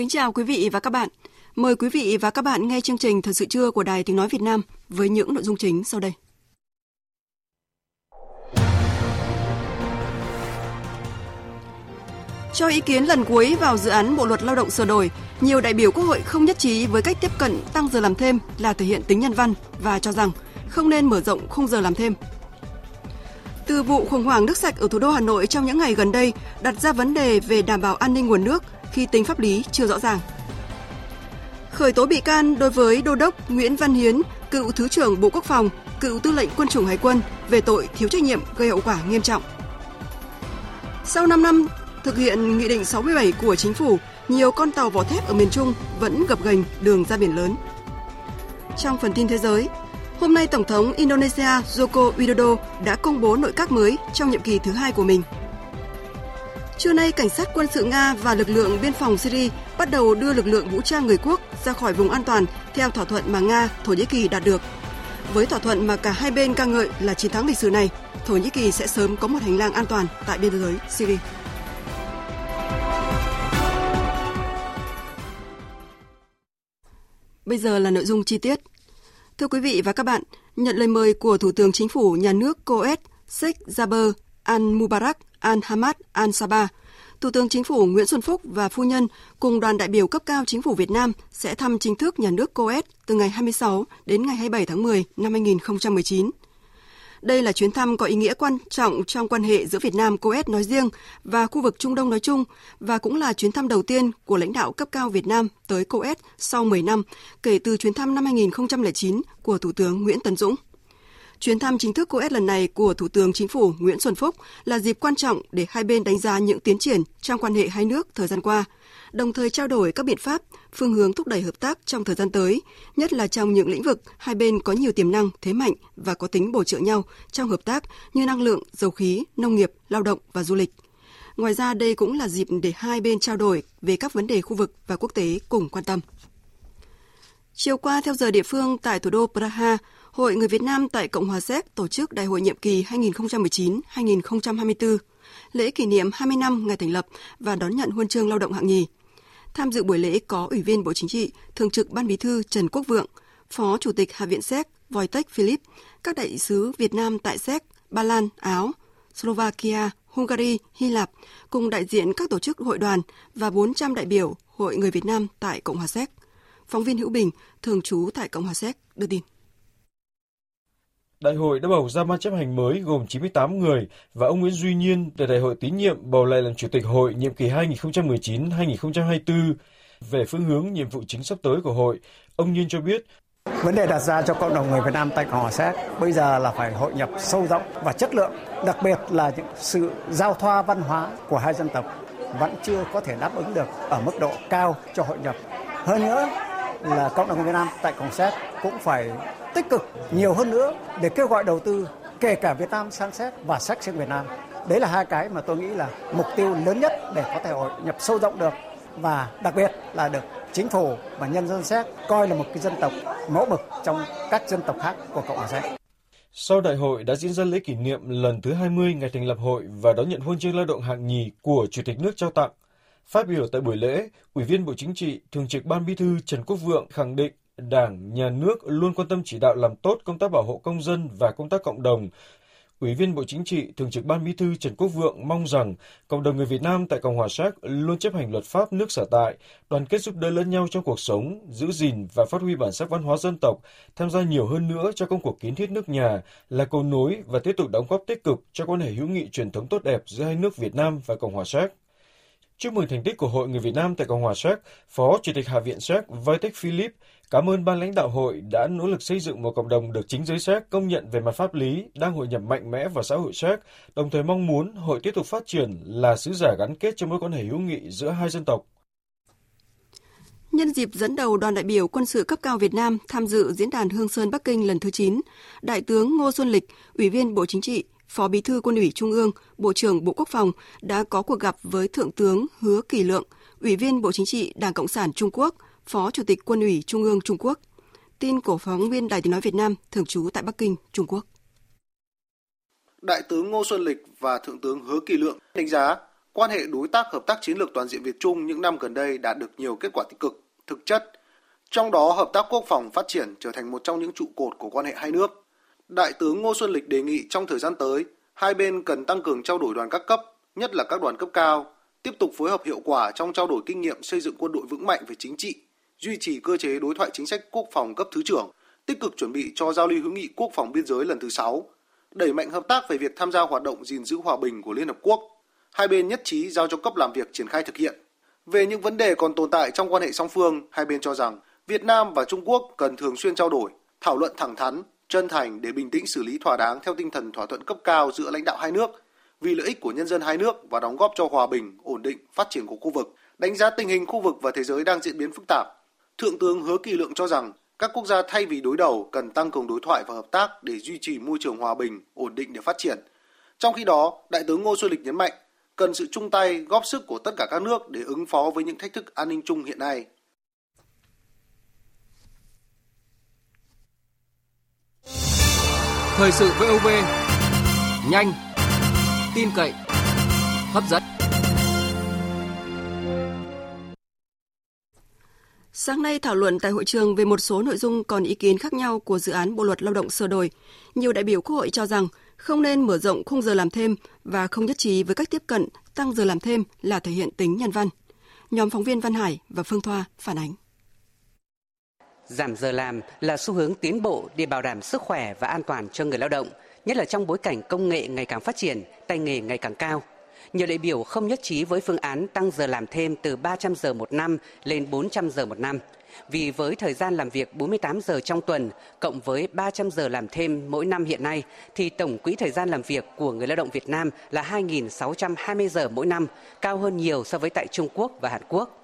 Kính chào quý vị và các bạn. Mời quý vị và các bạn nghe chương trình Thời sự trưa của Đài Tiếng Nói Việt Nam với những nội dung chính sau đây. Cho ý kiến lần cuối vào dự án Bộ luật Lao động sửa đổi, nhiều đại biểu Quốc hội không nhất trí với cách tiếp cận tăng giờ làm thêm là thể hiện tính nhân văn và cho rằng không nên mở rộng khung giờ làm thêm. Từ vụ khủng hoảng nước sạch ở thủ đô Hà Nội trong những ngày gần đây đặt ra vấn đề về đảm bảo an ninh nguồn nước khi tính pháp lý chưa rõ ràng. Khởi tố bị can đối với Đô đốc Nguyễn Văn Hiến, cựu Thứ trưởng Bộ Quốc phòng, cựu Tư lệnh Quân chủng Hải quân về tội thiếu trách nhiệm gây hậu quả nghiêm trọng. Sau 5 năm thực hiện Nghị định 67 của Chính phủ, nhiều con tàu vỏ thép ở miền Trung vẫn gập ghềnh đường ra biển lớn. Trong phần tin thế giới, hôm nay Tổng thống Indonesia Joko Widodo đã công bố nội các mới trong nhiệm kỳ thứ hai của mình – Trưa nay, cảnh sát quân sự Nga và lực lượng biên phòng Syria bắt đầu đưa lực lượng vũ trang người quốc ra khỏi vùng an toàn theo thỏa thuận mà Nga, Thổ Nhĩ Kỳ đạt được. Với thỏa thuận mà cả hai bên ca ngợi là chiến thắng lịch sử này, Thổ Nhĩ Kỳ sẽ sớm có một hành lang an toàn tại biên giới Syria. Bây giờ là nội dung chi tiết. Thưa quý vị và các bạn, nhận lời mời của Thủ tướng Chính phủ nhà nước Coes Sheikh Jaber al-Mubarak al-Hamad al-Sabah, Thủ tướng Chính phủ Nguyễn Xuân Phúc và phu nhân cùng đoàn đại biểu cấp cao Chính phủ Việt Nam sẽ thăm chính thức nhà nước Coes từ ngày 26 đến ngày 27 tháng 10 năm 2019. Đây là chuyến thăm có ý nghĩa quan trọng trong quan hệ giữa Việt Nam Coes nói riêng và khu vực Trung Đông nói chung và cũng là chuyến thăm đầu tiên của lãnh đạo cấp cao Việt Nam tới Coes sau 10 năm kể từ chuyến thăm năm 2009 của Thủ tướng Nguyễn Tấn Dũng. Chuyến thăm chính thức COES lần này của Thủ tướng Chính phủ Nguyễn Xuân Phúc là dịp quan trọng để hai bên đánh giá những tiến triển trong quan hệ hai nước thời gian qua, đồng thời trao đổi các biện pháp, phương hướng thúc đẩy hợp tác trong thời gian tới, nhất là trong những lĩnh vực hai bên có nhiều tiềm năng, thế mạnh và có tính bổ trợ nhau trong hợp tác như năng lượng, dầu khí, nông nghiệp, lao động và du lịch. Ngoài ra, đây cũng là dịp để hai bên trao đổi về các vấn đề khu vực và quốc tế cùng quan tâm. Chiều qua, theo giờ địa phương tại thủ đô Praha, Hội Người Việt Nam tại Cộng hòa Séc tổ chức Đại hội nhiệm kỳ 2019-2024, lễ kỷ niệm 20 năm ngày thành lập và đón nhận huân chương lao động hạng nhì. Tham dự buổi lễ có Ủy viên Bộ Chính trị, Thường trực Ban Bí thư Trần Quốc Vượng, Phó Chủ tịch Hạ viện Séc Wojtek Philip, các đại sứ Việt Nam tại Séc, Ba Lan, Áo, Slovakia, Hungary, Hy Lạp cùng đại diện các tổ chức hội đoàn và 400 đại biểu Hội Người Việt Nam tại Cộng hòa Séc. Phóng viên Hữu Bình, thường trú tại Cộng hòa Séc, đưa tin. Đại hội đã bầu ra ban chấp hành mới gồm 98 người và ông Nguyễn Duy Nhiên để đại hội tín nhiệm bầu lại làm chủ tịch hội nhiệm kỳ 2019-2024. Về phương hướng nhiệm vụ chính sắp tới của hội, ông Nhiên cho biết Vấn đề đặt ra cho cộng đồng người Việt Nam tại Cộng hòa Séc bây giờ là phải hội nhập sâu rộng và chất lượng, đặc biệt là những sự giao thoa văn hóa của hai dân tộc vẫn chưa có thể đáp ứng được ở mức độ cao cho hội nhập. Hơn nữa là cộng đồng người Việt Nam tại Cộng Séc cũng phải tích cực nhiều hơn nữa để kêu gọi đầu tư kể cả Việt Nam san xét và sách sang Việt Nam. Đấy là hai cái mà tôi nghĩ là mục tiêu lớn nhất để có thể hội nhập sâu rộng được và đặc biệt là được chính phủ và nhân dân Séc coi là một cái dân tộc mẫu mực trong các dân tộc khác của Cộng hòa Séc. Sau đại hội đã diễn ra lễ kỷ niệm lần thứ 20 ngày thành lập hội và đón nhận huân chương lao động hạng nhì của Chủ tịch nước trao tặng. Phát biểu tại buổi lễ, Ủy viên Bộ Chính trị, Thường trực Ban Bí thư Trần Quốc Vượng khẳng định Đảng, Nhà nước luôn quan tâm chỉ đạo làm tốt công tác bảo hộ công dân và công tác cộng đồng. Ủy viên Bộ Chính trị, Thường trực Ban Bí thư Trần Quốc Vượng mong rằng cộng đồng người Việt Nam tại Cộng hòa Séc luôn chấp hành luật pháp nước sở tại, đoàn kết giúp đỡ lẫn nhau trong cuộc sống, giữ gìn và phát huy bản sắc văn hóa dân tộc, tham gia nhiều hơn nữa cho công cuộc kiến thiết nước nhà, là cầu nối và tiếp tục đóng góp tích cực cho quan hệ hữu nghị truyền thống tốt đẹp giữa hai nước Việt Nam và Cộng hòa Séc. Chúc mừng thành tích của Hội Người Việt Nam tại Cộng hòa Séc, Phó Chủ tịch Hạ viện Séc Wojtek Philip cảm ơn ban lãnh đạo hội đã nỗ lực xây dựng một cộng đồng được chính giới Séc công nhận về mặt pháp lý, đang hội nhập mạnh mẽ vào xã hội Séc, đồng thời mong muốn hội tiếp tục phát triển là sứ giả gắn kết cho mối quan hệ hữu nghị giữa hai dân tộc. Nhân dịp dẫn đầu đoàn đại biểu quân sự cấp cao Việt Nam tham dự diễn đàn Hương Sơn Bắc Kinh lần thứ 9, Đại tướng Ngô Xuân Lịch, Ủy viên Bộ Chính trị, Phó Bí thư Quân ủy Trung ương, Bộ trưởng Bộ Quốc phòng đã có cuộc gặp với Thượng tướng Hứa Kỳ Lượng, Ủy viên Bộ Chính trị Đảng Cộng sản Trung Quốc, Phó Chủ tịch Quân ủy Trung ương Trung Quốc. Tin của phóng viên Đài tiếng nói Việt Nam thường trú tại Bắc Kinh, Trung Quốc. Đại tướng Ngô Xuân Lịch và Thượng tướng Hứa Kỳ Lượng đánh giá quan hệ đối tác hợp tác chiến lược toàn diện Việt Trung những năm gần đây đã được nhiều kết quả tích cực, thực chất. Trong đó, hợp tác quốc phòng phát triển trở thành một trong những trụ cột của quan hệ hai nước. Đại tướng Ngô Xuân Lịch đề nghị trong thời gian tới, hai bên cần tăng cường trao đổi đoàn các cấp, nhất là các đoàn cấp cao, tiếp tục phối hợp hiệu quả trong trao đổi kinh nghiệm xây dựng quân đội vững mạnh về chính trị, duy trì cơ chế đối thoại chính sách quốc phòng cấp thứ trưởng, tích cực chuẩn bị cho giao lưu hữu nghị quốc phòng biên giới lần thứ 6, đẩy mạnh hợp tác về việc tham gia hoạt động gìn giữ hòa bình của Liên Hợp Quốc. Hai bên nhất trí giao cho cấp làm việc triển khai thực hiện. Về những vấn đề còn tồn tại trong quan hệ song phương, hai bên cho rằng Việt Nam và Trung Quốc cần thường xuyên trao đổi, thảo luận thẳng thắn, chân thành để bình tĩnh xử lý thỏa đáng theo tinh thần thỏa thuận cấp cao giữa lãnh đạo hai nước vì lợi ích của nhân dân hai nước và đóng góp cho hòa bình, ổn định, phát triển của khu vực. Đánh giá tình hình khu vực và thế giới đang diễn biến phức tạp, Thượng tướng Hứa Kỳ Lượng cho rằng các quốc gia thay vì đối đầu cần tăng cường đối thoại và hợp tác để duy trì môi trường hòa bình, ổn định để phát triển. Trong khi đó, Đại tướng Ngô Xuân Lịch nhấn mạnh cần sự chung tay, góp sức của tất cả các nước để ứng phó với những thách thức an ninh chung hiện nay. Thời sự VOV nhanh, tin cậy, hấp dẫn. Sáng nay thảo luận tại hội trường về một số nội dung còn ý kiến khác nhau của dự án Bộ luật Lao động sửa đổi, nhiều đại biểu Quốc hội cho rằng không nên mở rộng khung giờ làm thêm và không nhất trí với cách tiếp cận tăng giờ làm thêm là thể hiện tính nhân văn. Nhóm phóng viên Văn Hải và Phương Thoa phản ánh. Giảm giờ làm là xu hướng tiến bộ để bảo đảm sức khỏe và an toàn cho người lao động, nhất là trong bối cảnh công nghệ ngày càng phát triển, tay nghề ngày càng cao. Nhiều đại biểu không nhất trí với phương án tăng giờ làm thêm từ 300 giờ một năm lên 400 giờ một năm. Vì với thời gian làm việc 48 giờ trong tuần cộng với 300 giờ làm thêm mỗi năm hiện nay thì tổng quỹ thời gian làm việc của người lao động Việt Nam là 2.620 giờ mỗi năm, cao hơn nhiều so với tại Trung Quốc và Hàn Quốc.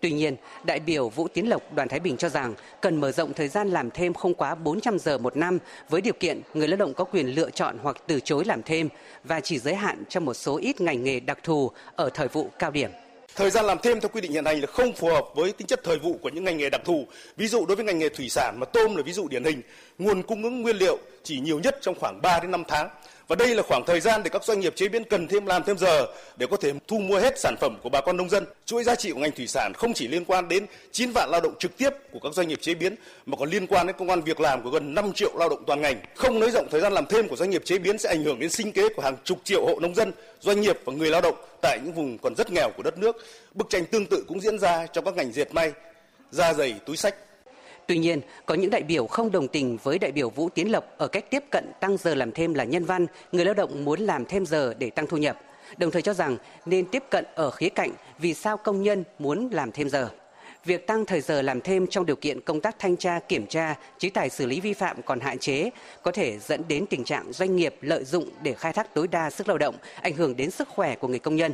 Tuy nhiên, đại biểu Vũ Tiến Lộc đoàn Thái Bình cho rằng cần mở rộng thời gian làm thêm không quá 400 giờ một năm với điều kiện người lao động có quyền lựa chọn hoặc từ chối làm thêm và chỉ giới hạn cho một số ít ngành nghề đặc thù ở thời vụ cao điểm. Thời gian làm thêm theo quy định hiện hành là không phù hợp với tính chất thời vụ của những ngành nghề đặc thù. Ví dụ đối với ngành nghề thủy sản mà tôm là ví dụ điển hình, nguồn cung ứng nguyên liệu chỉ nhiều nhất trong khoảng 3 đến 5 tháng và đây là khoảng thời gian để các doanh nghiệp chế biến cần thêm làm thêm giờ để có thể thu mua hết sản phẩm của bà con nông dân. Chuỗi giá trị của ngành thủy sản không chỉ liên quan đến 9 vạn lao động trực tiếp của các doanh nghiệp chế biến mà còn liên quan đến công an việc làm của gần 5 triệu lao động toàn ngành. Không nới rộng thời gian làm thêm của doanh nghiệp chế biến sẽ ảnh hưởng đến sinh kế của hàng chục triệu hộ nông dân, doanh nghiệp và người lao động tại những vùng còn rất nghèo của đất nước. Bức tranh tương tự cũng diễn ra trong các ngành dệt may, da giày, túi sách. Tuy nhiên, có những đại biểu không đồng tình với đại biểu Vũ Tiến Lộc ở cách tiếp cận tăng giờ làm thêm là nhân văn, người lao động muốn làm thêm giờ để tăng thu nhập. Đồng thời cho rằng nên tiếp cận ở khía cạnh vì sao công nhân muốn làm thêm giờ. Việc tăng thời giờ làm thêm trong điều kiện công tác thanh tra, kiểm tra, chế tài xử lý vi phạm còn hạn chế, có thể dẫn đến tình trạng doanh nghiệp lợi dụng để khai thác tối đa sức lao động, ảnh hưởng đến sức khỏe của người công nhân.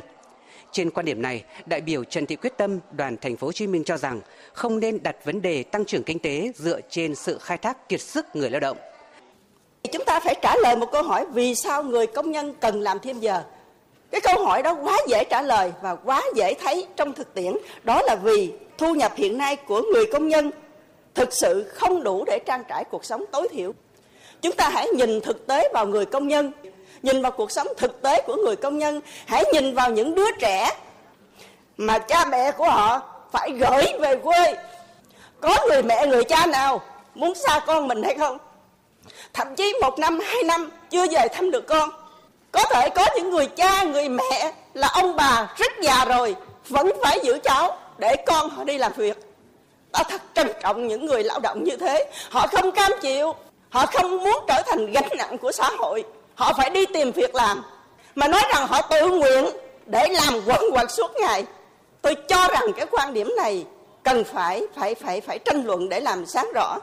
Trên quan điểm này, đại biểu Trần Thị Quyết Tâm, đoàn thành phố Hồ Chí Minh cho rằng không nên đặt vấn đề tăng trưởng kinh tế dựa trên sự khai thác kiệt sức người lao động. Chúng ta phải trả lời một câu hỏi vì sao người công nhân cần làm thêm giờ. Cái câu hỏi đó quá dễ trả lời và quá dễ thấy trong thực tiễn. Đó là vì thu nhập hiện nay của người công nhân thực sự không đủ để trang trải cuộc sống tối thiểu. Chúng ta hãy nhìn thực tế vào người công nhân nhìn vào cuộc sống thực tế của người công nhân, hãy nhìn vào những đứa trẻ mà cha mẹ của họ phải gửi về quê. Có người mẹ, người cha nào muốn xa con mình hay không? Thậm chí một năm, hai năm chưa về thăm được con. Có thể có những người cha, người mẹ là ông bà rất già rồi, vẫn phải giữ cháu để con họ đi làm việc. Ta thật trân trọng những người lao động như thế. Họ không cam chịu, họ không muốn trở thành gánh nặng của xã hội họ phải đi tìm việc làm mà nói rằng họ tự nguyện để làm quẩn quẩn suốt ngày tôi cho rằng cái quan điểm này cần phải phải phải phải tranh luận để làm sáng rõ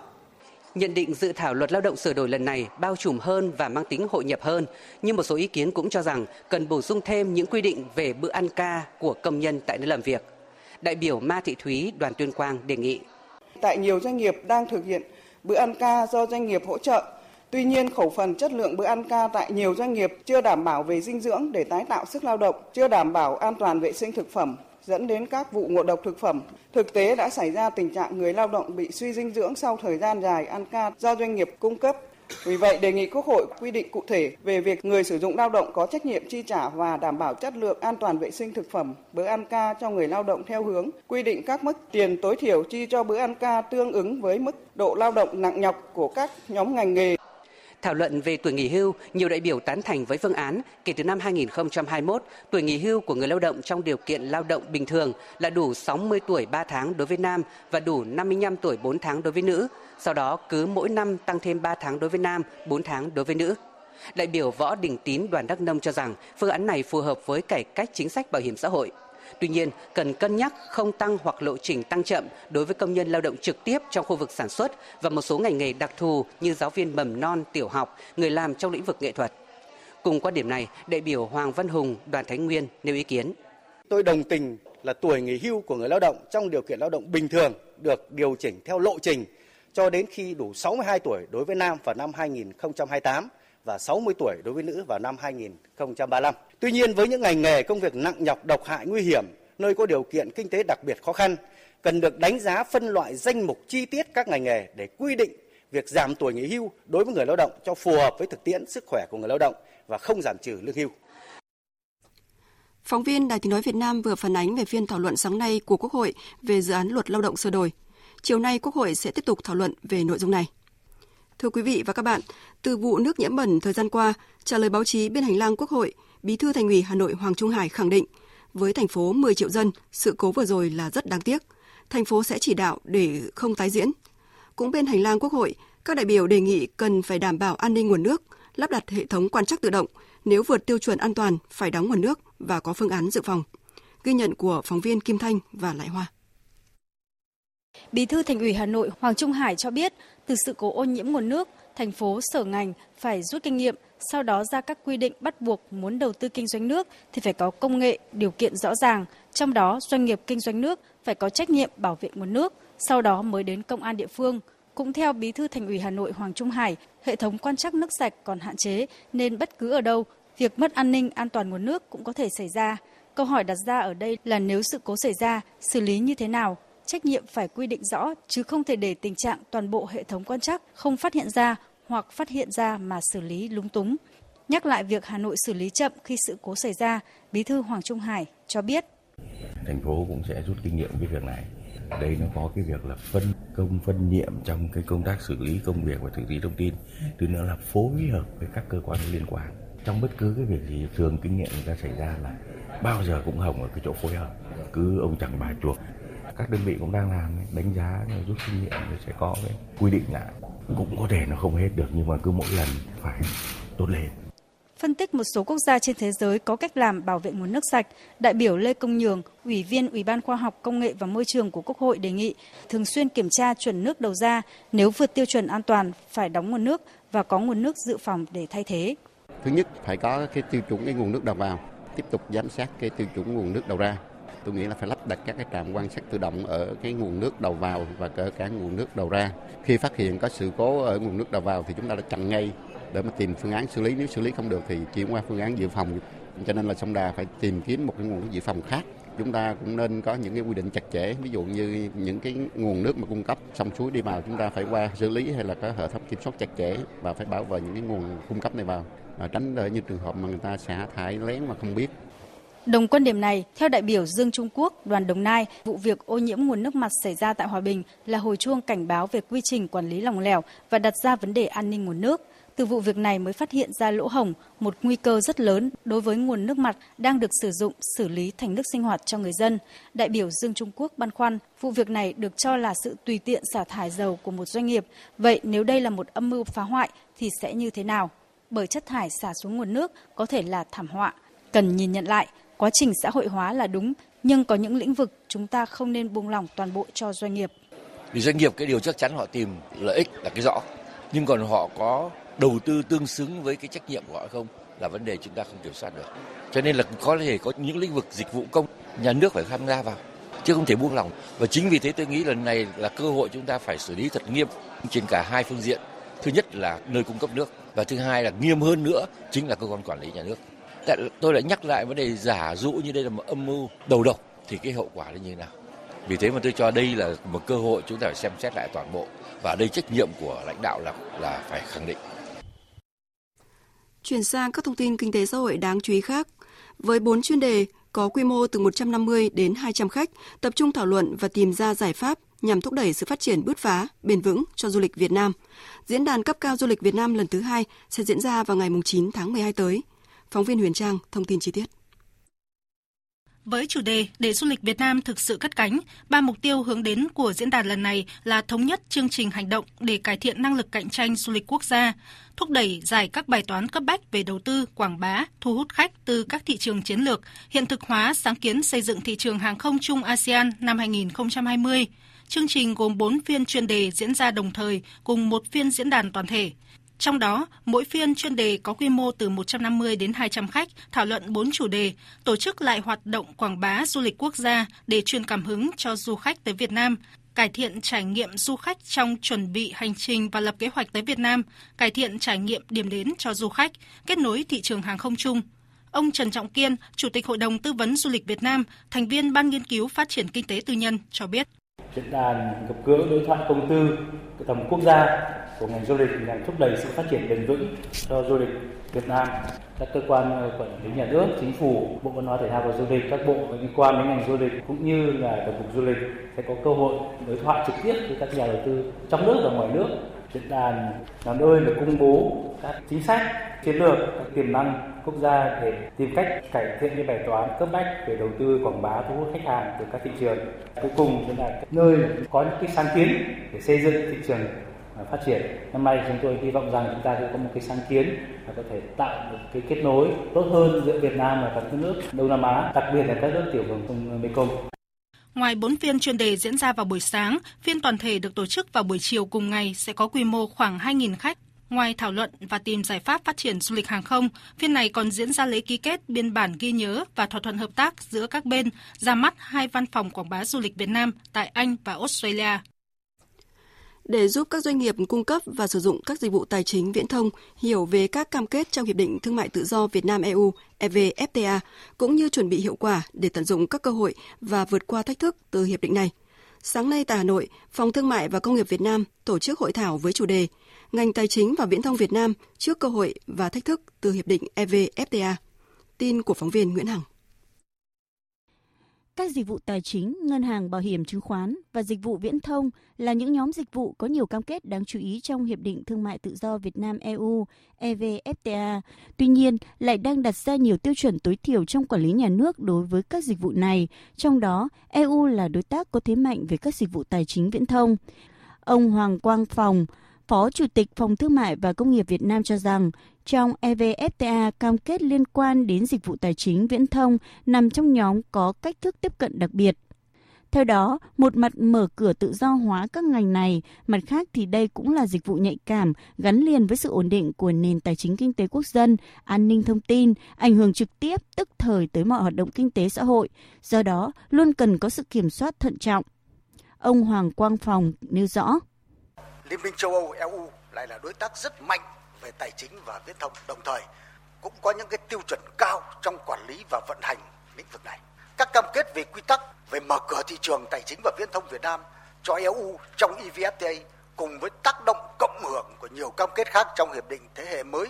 Nhận định dự thảo luật lao động sửa đổi lần này bao trùm hơn và mang tính hội nhập hơn, nhưng một số ý kiến cũng cho rằng cần bổ sung thêm những quy định về bữa ăn ca của công nhân tại nơi làm việc. Đại biểu Ma Thị Thúy, đoàn Tuyên Quang đề nghị. Tại nhiều doanh nghiệp đang thực hiện bữa ăn ca do doanh nghiệp hỗ trợ. Tuy nhiên, khẩu phần chất lượng bữa ăn ca tại nhiều doanh nghiệp chưa đảm bảo về dinh dưỡng để tái tạo sức lao động, chưa đảm bảo an toàn vệ sinh thực phẩm, dẫn đến các vụ ngộ độc thực phẩm. Thực tế đã xảy ra tình trạng người lao động bị suy dinh dưỡng sau thời gian dài ăn ca do doanh nghiệp cung cấp. Vì vậy, đề nghị Quốc hội quy định cụ thể về việc người sử dụng lao động có trách nhiệm chi trả và đảm bảo chất lượng an toàn vệ sinh thực phẩm bữa ăn ca cho người lao động theo hướng quy định các mức tiền tối thiểu chi cho bữa ăn ca tương ứng với mức độ lao động nặng nhọc của các nhóm ngành nghề. Thảo luận về tuổi nghỉ hưu, nhiều đại biểu tán thành với phương án kể từ năm 2021, tuổi nghỉ hưu của người lao động trong điều kiện lao động bình thường là đủ 60 tuổi 3 tháng đối với nam và đủ 55 tuổi 4 tháng đối với nữ. Sau đó cứ mỗi năm tăng thêm 3 tháng đối với nam, 4 tháng đối với nữ. Đại biểu Võ Đình Tín đoàn Đắk Nông cho rằng phương án này phù hợp với cải cách chính sách bảo hiểm xã hội. Tuy nhiên, cần cân nhắc không tăng hoặc lộ trình tăng chậm đối với công nhân lao động trực tiếp trong khu vực sản xuất và một số ngành nghề đặc thù như giáo viên mầm non, tiểu học, người làm trong lĩnh vực nghệ thuật. Cùng quan điểm này, đại biểu Hoàng Văn Hùng, đoàn Thái Nguyên nêu ý kiến. Tôi đồng tình là tuổi nghỉ hưu của người lao động trong điều kiện lao động bình thường được điều chỉnh theo lộ trình cho đến khi đủ 62 tuổi đối với nam vào năm 2028 và 60 tuổi đối với nữ vào năm 2035. Tuy nhiên với những ngành nghề công việc nặng nhọc, độc hại, nguy hiểm, nơi có điều kiện kinh tế đặc biệt khó khăn, cần được đánh giá phân loại danh mục chi tiết các ngành nghề để quy định việc giảm tuổi nghỉ hưu đối với người lao động cho phù hợp với thực tiễn sức khỏe của người lao động và không giảm trừ lương hưu. Phóng viên Đài Tiếng Nói Việt Nam vừa phản ánh về phiên thảo luận sáng nay của Quốc hội về dự án luật lao động sửa đổi. Chiều nay Quốc hội sẽ tiếp tục thảo luận về nội dung này. Thưa quý vị và các bạn, từ vụ nước nhiễm bẩn thời gian qua, trả lời báo chí bên hành lang Quốc hội, Bí thư Thành ủy Hà Nội Hoàng Trung Hải khẳng định, với thành phố 10 triệu dân, sự cố vừa rồi là rất đáng tiếc. Thành phố sẽ chỉ đạo để không tái diễn. Cũng bên hành lang Quốc hội, các đại biểu đề nghị cần phải đảm bảo an ninh nguồn nước, lắp đặt hệ thống quan trắc tự động, nếu vượt tiêu chuẩn an toàn phải đóng nguồn nước và có phương án dự phòng. Ghi nhận của phóng viên Kim Thanh và Lại Hoa. Bí thư Thành ủy Hà Nội Hoàng Trung Hải cho biết, từ sự cố ô nhiễm nguồn nước, thành phố sở ngành phải rút kinh nghiệm, sau đó ra các quy định bắt buộc muốn đầu tư kinh doanh nước thì phải có công nghệ, điều kiện rõ ràng, trong đó doanh nghiệp kinh doanh nước phải có trách nhiệm bảo vệ nguồn nước, sau đó mới đến công an địa phương. Cũng theo Bí thư Thành ủy Hà Nội Hoàng Trung Hải, hệ thống quan trắc nước sạch còn hạn chế nên bất cứ ở đâu, việc mất an ninh an toàn nguồn nước cũng có thể xảy ra. Câu hỏi đặt ra ở đây là nếu sự cố xảy ra, xử lý như thế nào? Trách nhiệm phải quy định rõ chứ không thể để tình trạng toàn bộ hệ thống quan trắc không phát hiện ra hoặc phát hiện ra mà xử lý lúng túng. Nhắc lại việc Hà Nội xử lý chậm khi sự cố xảy ra, Bí thư Hoàng Trung Hải cho biết. Thành phố cũng sẽ rút kinh nghiệm cái việc này. Đây nó có cái việc là phân công phân nhiệm trong cái công tác xử lý công việc và xử lý thông tin. Thứ nữa là phối hợp với các cơ quan liên quan. Trong bất cứ cái việc gì thường kinh nghiệm người ta xảy ra là bao giờ cũng hỏng ở cái chỗ phối hợp. Cứ ông chẳng bà chuột các đơn vị cũng đang làm đánh giá rút kinh nghiệm rồi sẽ có cái quy định lại. Cũng có thể nó không hết được nhưng mà cứ mỗi lần phải tốt lên. Phân tích một số quốc gia trên thế giới có cách làm bảo vệ nguồn nước sạch, đại biểu Lê Công Nhường, Ủy viên Ủy ban Khoa học Công nghệ và Môi trường của Quốc hội đề nghị thường xuyên kiểm tra chuẩn nước đầu ra, nếu vượt tiêu chuẩn an toàn phải đóng nguồn nước và có nguồn nước dự phòng để thay thế. Thứ nhất phải có cái tiêu chuẩn cái nguồn nước đầu vào, tiếp tục giám sát cái tiêu chuẩn nguồn nước đầu ra tôi nghĩ là phải lắp đặt các cái trạm quan sát tự động ở cái nguồn nước đầu vào và kể cả nguồn nước đầu ra. Khi phát hiện có sự cố ở nguồn nước đầu vào thì chúng ta đã chặn ngay để mà tìm phương án xử lý. Nếu xử lý không được thì chuyển qua phương án dự phòng. Cho nên là sông Đà phải tìm kiếm một cái nguồn nước dự phòng khác. Chúng ta cũng nên có những cái quy định chặt chẽ, ví dụ như những cái nguồn nước mà cung cấp sông suối đi vào chúng ta phải qua xử lý hay là có hệ thống kiểm soát chặt chẽ và phải bảo vệ những cái nguồn cung cấp này vào, tránh để như trường hợp mà người ta xả thải lén mà không biết Đồng quan điểm này, theo đại biểu Dương Trung Quốc, đoàn Đồng Nai, vụ việc ô nhiễm nguồn nước mặt xảy ra tại Hòa Bình là hồi chuông cảnh báo về quy trình quản lý lòng lẻo và đặt ra vấn đề an ninh nguồn nước. Từ vụ việc này mới phát hiện ra lỗ hổng, một nguy cơ rất lớn đối với nguồn nước mặt đang được sử dụng xử lý thành nước sinh hoạt cho người dân. Đại biểu Dương Trung Quốc băn khoăn, vụ việc này được cho là sự tùy tiện xả thải dầu của một doanh nghiệp. Vậy nếu đây là một âm mưu phá hoại thì sẽ như thế nào? Bởi chất thải xả xuống nguồn nước có thể là thảm họa. Cần nhìn nhận lại, quá trình xã hội hóa là đúng, nhưng có những lĩnh vực chúng ta không nên buông lỏng toàn bộ cho doanh nghiệp. Vì doanh nghiệp cái điều chắc chắn họ tìm lợi ích là cái rõ, nhưng còn họ có đầu tư tương xứng với cái trách nhiệm của họ không là vấn đề chúng ta không kiểm soát được. Cho nên là có thể có những lĩnh vực dịch vụ công nhà nước phải tham gia vào chứ không thể buông lỏng. Và chính vì thế tôi nghĩ lần này là cơ hội chúng ta phải xử lý thật nghiêm trên cả hai phương diện. Thứ nhất là nơi cung cấp nước và thứ hai là nghiêm hơn nữa chính là cơ quan quản lý nhà nước tại Tôi lại nhắc lại vấn đề giả dụ như đây là một âm mưu đầu độc thì cái hậu quả là như thế nào. Vì thế mà tôi cho đây là một cơ hội chúng ta phải xem xét lại toàn bộ và đây trách nhiệm của lãnh đạo là là phải khẳng định. Chuyển sang các thông tin kinh tế xã hội đáng chú ý khác. Với 4 chuyên đề có quy mô từ 150 đến 200 khách, tập trung thảo luận và tìm ra giải pháp nhằm thúc đẩy sự phát triển bứt phá, bền vững cho du lịch Việt Nam. Diễn đàn cấp cao du lịch Việt Nam lần thứ hai sẽ diễn ra vào ngày 9 tháng 12 tới. Phóng viên Huyền Trang thông tin chi tiết. Với chủ đề để du lịch Việt Nam thực sự cất cánh, ba mục tiêu hướng đến của diễn đàn lần này là thống nhất chương trình hành động để cải thiện năng lực cạnh tranh du lịch quốc gia, thúc đẩy giải các bài toán cấp bách về đầu tư, quảng bá, thu hút khách từ các thị trường chiến lược, hiện thực hóa sáng kiến xây dựng thị trường hàng không chung ASEAN năm 2020. Chương trình gồm 4 phiên chuyên đề diễn ra đồng thời cùng một phiên diễn đàn toàn thể. Trong đó, mỗi phiên chuyên đề có quy mô từ 150 đến 200 khách, thảo luận 4 chủ đề, tổ chức lại hoạt động quảng bá du lịch quốc gia để truyền cảm hứng cho du khách tới Việt Nam, cải thiện trải nghiệm du khách trong chuẩn bị hành trình và lập kế hoạch tới Việt Nam, cải thiện trải nghiệm điểm đến cho du khách, kết nối thị trường hàng không chung. Ông Trần Trọng Kiên, Chủ tịch Hội đồng Tư vấn Du lịch Việt Nam, thành viên Ban Nghiên cứu Phát triển Kinh tế Tư nhân cho biết. Diễn đàn gặp gỡ đối thoại công tư tầm quốc gia của ngành du lịch nhằm thúc đẩy sự phát triển bền vững cho du lịch Việt Nam. Các cơ quan ờ, quản lý nhà nước, chính phủ, Bộ Văn hóa Thể thao và Du lịch, các bộ liên quan đến ngành du lịch cũng như là tổng cục du lịch sẽ có cơ hội đối thoại trực tiếp với các nhà đầu tư trong nước và ngoài nước. Diễn đàn là nơi để công bố các chính sách, chiến lược, các tiềm năng quốc gia để tìm cách cải thiện cái bài toán cấp bách về đầu tư quảng bá thu hút khách hàng từ các thị trường. Cuối cùng chính là nơi có những cái sáng kiến để xây dựng thị trường à, phát triển. Năm nay chúng tôi hy vọng rằng chúng ta sẽ có một cái sáng kiến và có thể tạo được cái kết nối tốt hơn giữa Việt Nam và các nước Đông Nam Á, đặc biệt là các nước tiểu vùng sông Mekong. Ngoài 4 phiên chuyên đề diễn ra vào buổi sáng, phiên toàn thể được tổ chức vào buổi chiều cùng ngày sẽ có quy mô khoảng 2.000 khách. Ngoài thảo luận và tìm giải pháp phát triển du lịch hàng không, phiên này còn diễn ra lễ ký kết biên bản ghi nhớ và thỏa thuận hợp tác giữa các bên ra mắt hai văn phòng quảng bá du lịch Việt Nam tại Anh và Australia để giúp các doanh nghiệp cung cấp và sử dụng các dịch vụ tài chính viễn thông hiểu về các cam kết trong Hiệp định Thương mại Tự do Việt Nam EU EVFTA cũng như chuẩn bị hiệu quả để tận dụng các cơ hội và vượt qua thách thức từ hiệp định này. Sáng nay tại Hà Nội, Phòng Thương mại và Công nghiệp Việt Nam tổ chức hội thảo với chủ đề Ngành tài chính và viễn thông Việt Nam trước cơ hội và thách thức từ hiệp định EVFTA. Tin của phóng viên Nguyễn Hằng. Các dịch vụ tài chính, ngân hàng, bảo hiểm chứng khoán và dịch vụ viễn thông là những nhóm dịch vụ có nhiều cam kết đáng chú ý trong Hiệp định Thương mại Tự do Việt Nam EU EVFTA. Tuy nhiên, lại đang đặt ra nhiều tiêu chuẩn tối thiểu trong quản lý nhà nước đối với các dịch vụ này, trong đó EU là đối tác có thế mạnh về các dịch vụ tài chính viễn thông. Ông Hoàng Quang Phòng, Phó Chủ tịch Phòng Thương mại và Công nghiệp Việt Nam cho rằng, trong EVFTA cam kết liên quan đến dịch vụ tài chính viễn thông nằm trong nhóm có cách thức tiếp cận đặc biệt. Theo đó, một mặt mở cửa tự do hóa các ngành này, mặt khác thì đây cũng là dịch vụ nhạy cảm gắn liền với sự ổn định của nền tài chính kinh tế quốc dân, an ninh thông tin, ảnh hưởng trực tiếp tức thời tới mọi hoạt động kinh tế xã hội, do đó luôn cần có sự kiểm soát thận trọng. Ông Hoàng Quang Phòng nêu rõ. Liên minh châu Âu EU lại là đối tác rất mạnh về tài chính và viễn thông đồng thời, cũng có những cái tiêu chuẩn cao trong quản lý và vận hành lĩnh vực này. Các cam kết về quy tắc, về mở cửa thị trường tài chính và viễn thông Việt Nam cho EU trong EVFTA cùng với tác động cộng hưởng của nhiều cam kết khác trong hiệp định thế hệ mới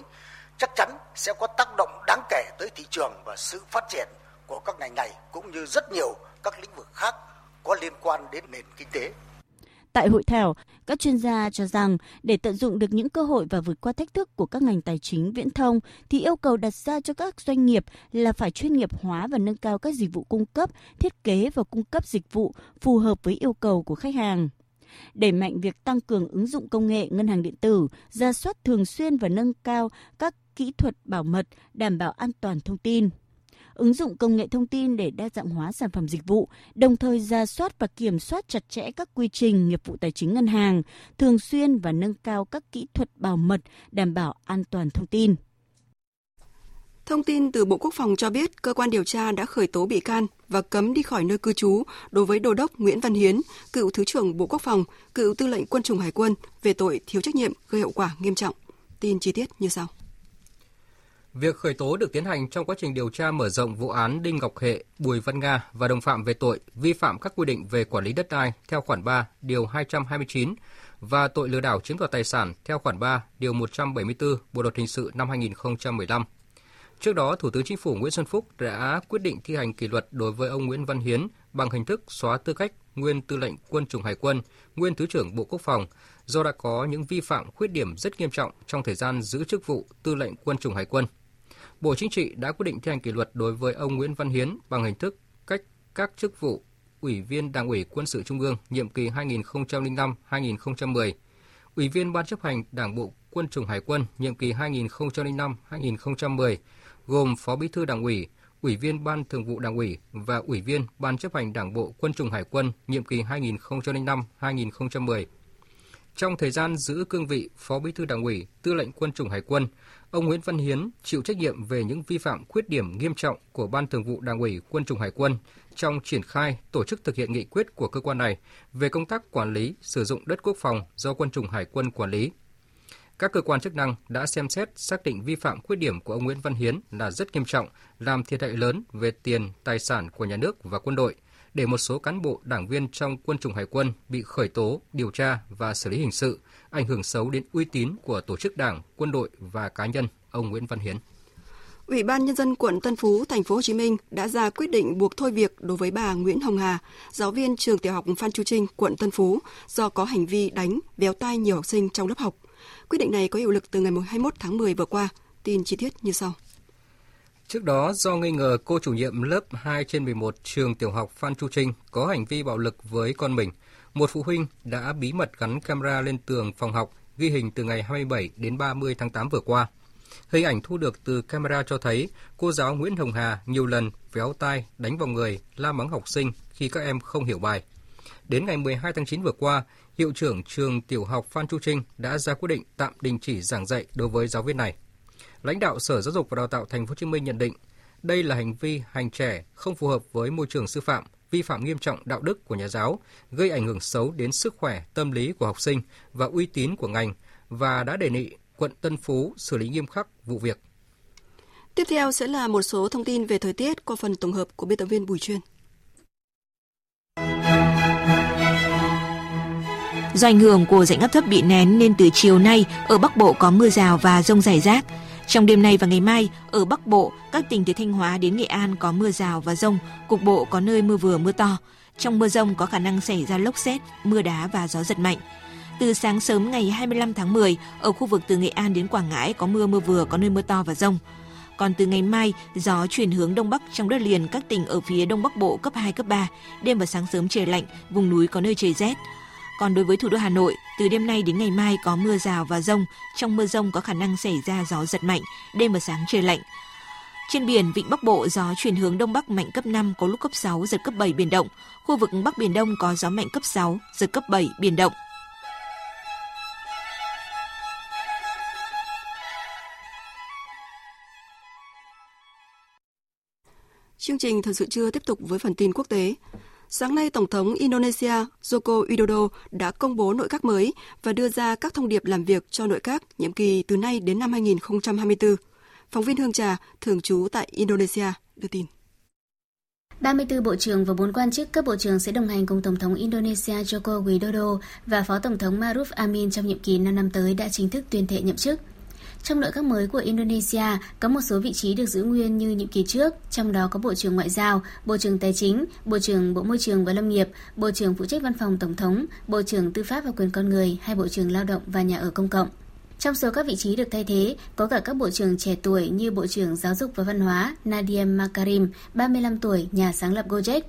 chắc chắn sẽ có tác động đáng kể tới thị trường và sự phát triển của các ngành này cũng như rất nhiều các lĩnh vực khác có liên quan đến nền kinh tế. Tại hội thảo, các chuyên gia cho rằng để tận dụng được những cơ hội và vượt qua thách thức của các ngành tài chính viễn thông thì yêu cầu đặt ra cho các doanh nghiệp là phải chuyên nghiệp hóa và nâng cao các dịch vụ cung cấp, thiết kế và cung cấp dịch vụ phù hợp với yêu cầu của khách hàng. Đẩy mạnh việc tăng cường ứng dụng công nghệ ngân hàng điện tử, ra soát thường xuyên và nâng cao các kỹ thuật bảo mật, đảm bảo an toàn thông tin ứng dụng công nghệ thông tin để đa dạng hóa sản phẩm dịch vụ, đồng thời ra soát và kiểm soát chặt chẽ các quy trình nghiệp vụ tài chính ngân hàng, thường xuyên và nâng cao các kỹ thuật bảo mật, đảm bảo an toàn thông tin. Thông tin từ Bộ Quốc phòng cho biết cơ quan điều tra đã khởi tố bị can và cấm đi khỏi nơi cư trú đối với Đô đốc Nguyễn Văn Hiến, cựu Thứ trưởng Bộ Quốc phòng, cựu Tư lệnh Quân chủng Hải quân về tội thiếu trách nhiệm gây hậu quả nghiêm trọng. Tin chi tiết như sau. Việc khởi tố được tiến hành trong quá trình điều tra mở rộng vụ án Đinh Ngọc Hệ, Bùi Văn Nga và đồng phạm về tội vi phạm các quy định về quản lý đất đai theo khoản 3, điều 229 và tội lừa đảo chiếm đoạt tài sản theo khoản 3, điều 174 Bộ luật hình sự năm 2015. Trước đó, Thủ tướng Chính phủ Nguyễn Xuân Phúc đã quyết định thi hành kỷ luật đối với ông Nguyễn Văn Hiến bằng hình thức xóa tư cách nguyên tư lệnh quân chủng hải quân, nguyên thứ trưởng Bộ Quốc phòng do đã có những vi phạm khuyết điểm rất nghiêm trọng trong thời gian giữ chức vụ tư lệnh quân chủng hải quân. Bộ Chính trị đã quyết định thi hành kỷ luật đối với ông Nguyễn Văn Hiến bằng hình thức cách các chức vụ Ủy viên Đảng ủy Quân sự Trung ương nhiệm kỳ 2005-2010, Ủy viên Ban chấp hành Đảng bộ Quân chủng Hải quân nhiệm kỳ 2005-2010, gồm Phó Bí thư Đảng ủy, Ủy viên Ban Thường vụ Đảng ủy và Ủy viên Ban chấp hành Đảng bộ Quân chủng Hải quân nhiệm kỳ 2005-2010. Trong thời gian giữ cương vị Phó Bí thư Đảng ủy, Tư lệnh Quân chủng Hải quân, ông Nguyễn Văn Hiến chịu trách nhiệm về những vi phạm khuyết điểm nghiêm trọng của Ban Thường vụ Đảng ủy Quân chủng Hải quân trong triển khai tổ chức thực hiện nghị quyết của cơ quan này về công tác quản lý sử dụng đất quốc phòng do Quân chủng Hải quân quản lý. Các cơ quan chức năng đã xem xét xác định vi phạm khuyết điểm của ông Nguyễn Văn Hiến là rất nghiêm trọng, làm thiệt hại lớn về tiền, tài sản của nhà nước và quân đội, để một số cán bộ đảng viên trong quân chủng hải quân bị khởi tố, điều tra và xử lý hình sự, ảnh hưởng xấu đến uy tín của tổ chức đảng, quân đội và cá nhân ông Nguyễn Văn Hiến. Ủy ban nhân dân quận Tân Phú, thành phố Hồ Chí Minh đã ra quyết định buộc thôi việc đối với bà Nguyễn Hồng Hà, giáo viên trường tiểu học Phan Chu Trinh, quận Tân Phú do có hành vi đánh, véo tai nhiều học sinh trong lớp học. Quyết định này có hiệu lực từ ngày 21 tháng 10 vừa qua. Tin chi tiết như sau. Trước đó, do nghi ngờ cô chủ nhiệm lớp 2 trên 11 trường tiểu học Phan Chu Trinh có hành vi bạo lực với con mình, một phụ huynh đã bí mật gắn camera lên tường phòng học ghi hình từ ngày 27 đến 30 tháng 8 vừa qua. Hình ảnh thu được từ camera cho thấy cô giáo Nguyễn Hồng Hà nhiều lần véo tai, đánh vào người, la mắng học sinh khi các em không hiểu bài. Đến ngày 12 tháng 9 vừa qua, hiệu trưởng trường tiểu học Phan Chu Trinh đã ra quyết định tạm đình chỉ giảng dạy đối với giáo viên này. Lãnh đạo Sở Giáo dục và Đào tạo Thành phố Hồ Chí Minh nhận định, đây là hành vi hành trẻ không phù hợp với môi trường sư phạm, vi phạm nghiêm trọng đạo đức của nhà giáo, gây ảnh hưởng xấu đến sức khỏe, tâm lý của học sinh và uy tín của ngành và đã đề nghị quận Tân Phú xử lý nghiêm khắc vụ việc. Tiếp theo sẽ là một số thông tin về thời tiết qua phần tổng hợp của biên tập viên Bùi Chuyên. Do ảnh hưởng của dạnh áp thấp bị nén nên từ chiều nay ở Bắc Bộ có mưa rào và rông rải rác. Trong đêm nay và ngày mai, ở Bắc Bộ, các tỉnh từ Thanh Hóa đến Nghệ An có mưa rào và rông, cục bộ có nơi mưa vừa mưa to. Trong mưa rông có khả năng xảy ra lốc xét, mưa đá và gió giật mạnh. Từ sáng sớm ngày 25 tháng 10, ở khu vực từ Nghệ An đến Quảng Ngãi có mưa mưa vừa, có nơi mưa to và rông. Còn từ ngày mai, gió chuyển hướng đông bắc trong đất liền các tỉnh ở phía đông bắc bộ cấp 2, cấp 3. Đêm và sáng sớm trời lạnh, vùng núi có nơi trời rét. Còn đối với thủ đô Hà Nội, từ đêm nay đến ngày mai có mưa rào và rông. Trong mưa rông có khả năng xảy ra gió giật mạnh, đêm và sáng trời lạnh. Trên biển, vịnh Bắc Bộ gió chuyển hướng đông bắc mạnh cấp 5, có lúc cấp 6, giật cấp 7 biển động. Khu vực Bắc Biển Đông có gió mạnh cấp 6, giật cấp 7 biển động. Chương trình Thời sự trưa tiếp tục với phần tin quốc tế. Sáng nay, Tổng thống Indonesia Joko Widodo đã công bố nội các mới và đưa ra các thông điệp làm việc cho nội các nhiệm kỳ từ nay đến năm 2024. Phóng viên Hương Trà, thường trú tại Indonesia, đưa tin. 34 bộ trưởng và 4 quan chức cấp bộ trưởng sẽ đồng hành cùng Tổng thống Indonesia Joko Widodo và Phó Tổng thống Maruf Amin trong nhiệm kỳ 5 năm tới đã chính thức tuyên thệ nhậm chức. Trong nội các mới của Indonesia, có một số vị trí được giữ nguyên như nhiệm kỳ trước, trong đó có Bộ trưởng Ngoại giao, Bộ trưởng Tài chính, Bộ trưởng Bộ Môi trường và Lâm nghiệp, Bộ trưởng phụ trách văn phòng Tổng thống, Bộ trưởng Tư pháp và quyền con người hay Bộ trưởng Lao động và Nhà ở công cộng. Trong số các vị trí được thay thế, có cả các bộ trưởng trẻ tuổi như Bộ trưởng Giáo dục và Văn hóa Nadia Makarim, 35 tuổi, nhà sáng lập Gojek.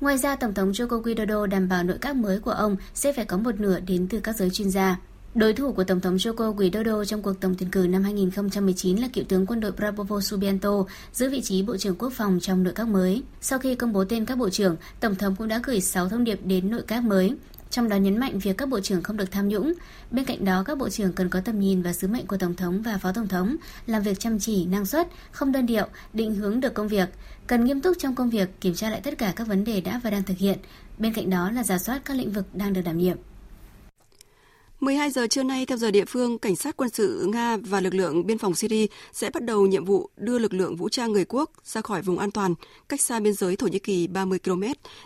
Ngoài ra, Tổng thống Joko Widodo đảm bảo nội các mới của ông sẽ phải có một nửa đến từ các giới chuyên gia. Đối thủ của Tổng thống Joko Widodo trong cuộc tổng tuyển cử năm 2019 là cựu tướng quân đội Prabowo Subianto giữ vị trí Bộ trưởng Quốc phòng trong nội các mới. Sau khi công bố tên các bộ trưởng, Tổng thống cũng đã gửi 6 thông điệp đến nội các mới trong đó nhấn mạnh việc các bộ trưởng không được tham nhũng. Bên cạnh đó, các bộ trưởng cần có tầm nhìn và sứ mệnh của Tổng thống và Phó Tổng thống, làm việc chăm chỉ, năng suất, không đơn điệu, định hướng được công việc, cần nghiêm túc trong công việc, kiểm tra lại tất cả các vấn đề đã và đang thực hiện. Bên cạnh đó là giả soát các lĩnh vực đang được đảm nhiệm. 12 giờ trưa nay theo giờ địa phương, cảnh sát quân sự Nga và lực lượng biên phòng Syria sẽ bắt đầu nhiệm vụ đưa lực lượng vũ trang người quốc ra khỏi vùng an toàn, cách xa biên giới Thổ Nhĩ Kỳ 30 km,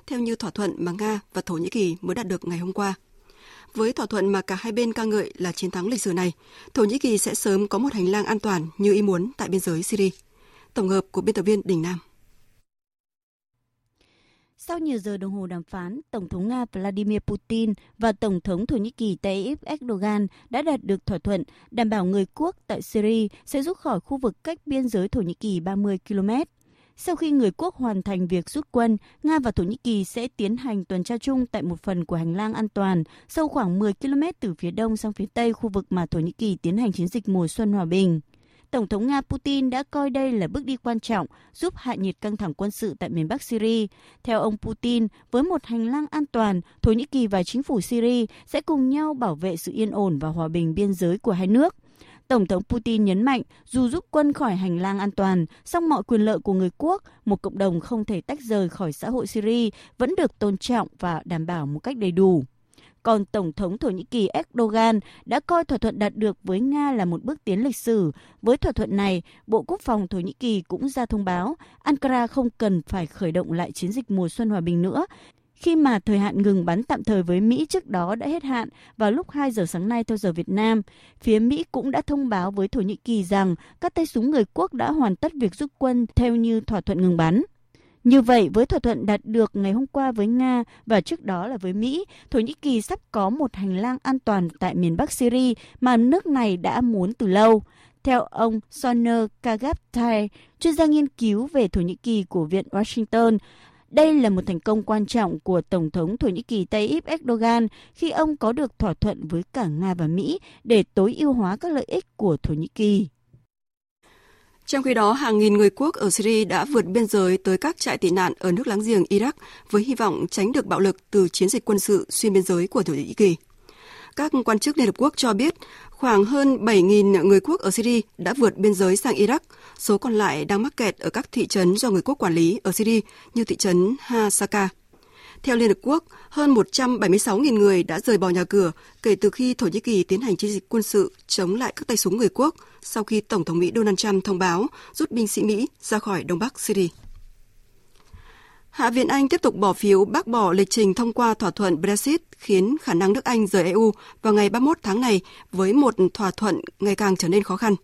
theo như thỏa thuận mà Nga và Thổ Nhĩ Kỳ mới đạt được ngày hôm qua. Với thỏa thuận mà cả hai bên ca ngợi là chiến thắng lịch sử này, Thổ Nhĩ Kỳ sẽ sớm có một hành lang an toàn như ý muốn tại biên giới Syria. Tổng hợp của biên tập viên Đình Nam. Sau nhiều giờ đồng hồ đàm phán, Tổng thống Nga Vladimir Putin và Tổng thống Thổ Nhĩ Kỳ Tayyip Erdogan đã đạt được thỏa thuận đảm bảo người quốc tại Syria sẽ rút khỏi khu vực cách biên giới Thổ Nhĩ Kỳ 30 km. Sau khi người quốc hoàn thành việc rút quân, Nga và Thổ Nhĩ Kỳ sẽ tiến hành tuần tra chung tại một phần của hành lang an toàn sâu khoảng 10 km từ phía đông sang phía tây khu vực mà Thổ Nhĩ Kỳ tiến hành chiến dịch mùa xuân hòa bình. Tổng thống Nga Putin đã coi đây là bước đi quan trọng giúp hạ nhiệt căng thẳng quân sự tại miền Bắc Syria. Theo ông Putin, với một hành lang an toàn, Thổ Nhĩ Kỳ và chính phủ Syria sẽ cùng nhau bảo vệ sự yên ổn và hòa bình biên giới của hai nước. Tổng thống Putin nhấn mạnh, dù rút quân khỏi hành lang an toàn, song mọi quyền lợi của người quốc, một cộng đồng không thể tách rời khỏi xã hội Syria, vẫn được tôn trọng và đảm bảo một cách đầy đủ. Còn Tổng thống Thổ Nhĩ Kỳ Erdogan đã coi thỏa thuận đạt được với Nga là một bước tiến lịch sử. Với thỏa thuận này, Bộ Quốc phòng Thổ Nhĩ Kỳ cũng ra thông báo Ankara không cần phải khởi động lại chiến dịch mùa xuân hòa bình nữa khi mà thời hạn ngừng bắn tạm thời với Mỹ trước đó đã hết hạn vào lúc 2 giờ sáng nay theo giờ Việt Nam. Phía Mỹ cũng đã thông báo với Thổ Nhĩ Kỳ rằng các tay súng người quốc đã hoàn tất việc rút quân theo như thỏa thuận ngừng bắn. Như vậy, với thỏa thuận đạt được ngày hôm qua với Nga và trước đó là với Mỹ, Thổ Nhĩ Kỳ sắp có một hành lang an toàn tại miền Bắc Syria mà nước này đã muốn từ lâu. Theo ông Soner Kagaptai, chuyên gia nghiên cứu về Thổ Nhĩ Kỳ của Viện Washington, đây là một thành công quan trọng của Tổng thống Thổ Nhĩ Kỳ Tayyip Erdogan khi ông có được thỏa thuận với cả Nga và Mỹ để tối ưu hóa các lợi ích của Thổ Nhĩ Kỳ. Trong khi đó, hàng nghìn người quốc ở Syria đã vượt biên giới tới các trại tị nạn ở nước láng giềng Iraq với hy vọng tránh được bạo lực từ chiến dịch quân sự xuyên biên giới của Thổ Nhĩ Kỳ. Các quan chức Liên Hợp Quốc cho biết khoảng hơn 7.000 người quốc ở Syria đã vượt biên giới sang Iraq, số còn lại đang mắc kẹt ở các thị trấn do người quốc quản lý ở Syria như thị trấn Hasaka. Theo Liên Hợp Quốc, hơn 176.000 người đã rời bỏ nhà cửa kể từ khi Thổ Nhĩ Kỳ tiến hành chiến dịch quân sự chống lại các tay súng người quốc sau khi Tổng thống Mỹ Donald Trump thông báo rút binh sĩ Mỹ ra khỏi Đông Bắc Syria. Hạ viện Anh tiếp tục bỏ phiếu bác bỏ lịch trình thông qua thỏa thuận Brexit khiến khả năng nước Anh rời EU vào ngày 31 tháng này với một thỏa thuận ngày càng trở nên khó khăn.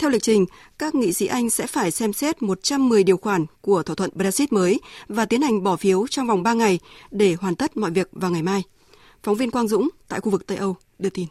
Theo lịch trình, các nghị sĩ Anh sẽ phải xem xét 110 điều khoản của thỏa thuận Brexit mới và tiến hành bỏ phiếu trong vòng 3 ngày để hoàn tất mọi việc vào ngày mai. Phóng viên Quang Dũng tại khu vực Tây Âu đưa tin.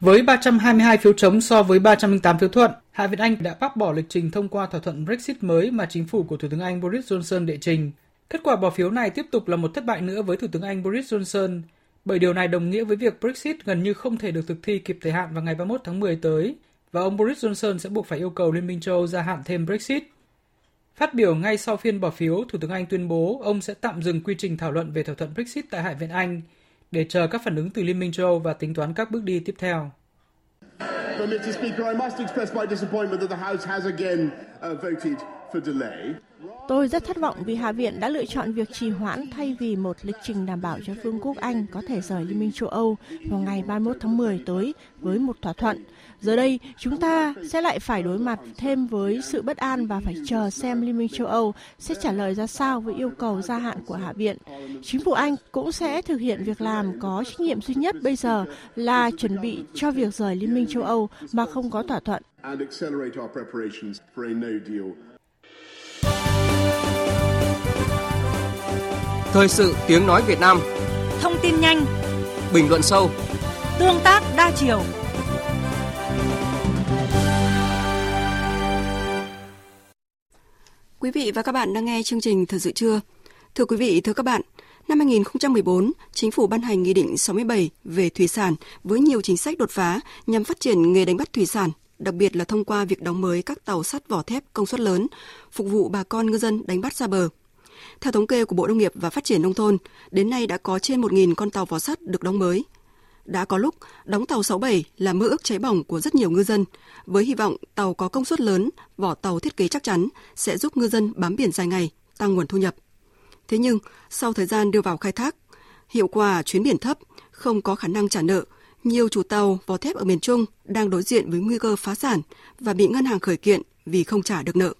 Với 322 phiếu chống so với 308 phiếu thuận, Hạ viện Anh đã bác bỏ lịch trình thông qua thỏa thuận Brexit mới mà chính phủ của Thủ tướng Anh Boris Johnson đệ trình. Kết quả bỏ phiếu này tiếp tục là một thất bại nữa với Thủ tướng Anh Boris Johnson, bởi điều này đồng nghĩa với việc Brexit gần như không thể được thực thi kịp thời hạn vào ngày 31 tháng 10 tới, và ông Boris Johnson sẽ buộc phải yêu cầu Liên minh châu Âu gia hạn thêm Brexit. Phát biểu ngay sau phiên bỏ phiếu, Thủ tướng Anh tuyên bố ông sẽ tạm dừng quy trình thảo luận về thỏa thuận Brexit tại Hạ viện Anh để chờ các phản ứng từ Liên minh châu Âu và tính toán các bước đi tiếp theo. Tôi rất thất vọng vì Hạ viện đã lựa chọn việc trì hoãn thay vì một lịch trình đảm bảo cho Vương quốc Anh có thể rời Liên minh châu Âu vào ngày 31 tháng 10 tới với một thỏa thuận. Giờ đây, chúng ta sẽ lại phải đối mặt thêm với sự bất an và phải chờ xem Liên minh châu Âu sẽ trả lời ra sao với yêu cầu gia hạn của Hạ viện. Chính phủ Anh cũng sẽ thực hiện việc làm có trách nhiệm duy nhất bây giờ là chuẩn bị cho việc rời Liên minh châu Âu mà không có thỏa thuận. Thời sự tiếng nói Việt Nam. Thông tin nhanh. Bình luận sâu. Tương tác đa chiều Quý vị và các bạn đang nghe chương trình Thời sự trưa. Thưa quý vị, thưa các bạn, năm 2014, Chính phủ ban hành Nghị định 67 về thủy sản với nhiều chính sách đột phá nhằm phát triển nghề đánh bắt thủy sản, đặc biệt là thông qua việc đóng mới các tàu sắt vỏ thép công suất lớn, phục vụ bà con ngư dân đánh bắt ra bờ. Theo thống kê của Bộ Nông nghiệp và Phát triển Nông thôn, đến nay đã có trên 1.000 con tàu vỏ sắt được đóng mới. Đã có lúc, đóng tàu 67 là mơ ước cháy bỏng của rất nhiều ngư dân, với hy vọng tàu có công suất lớn, vỏ tàu thiết kế chắc chắn sẽ giúp ngư dân bám biển dài ngày, tăng nguồn thu nhập. Thế nhưng, sau thời gian đưa vào khai thác, hiệu quả chuyến biển thấp, không có khả năng trả nợ, nhiều chủ tàu vỏ thép ở miền Trung đang đối diện với nguy cơ phá sản và bị ngân hàng khởi kiện vì không trả được nợ.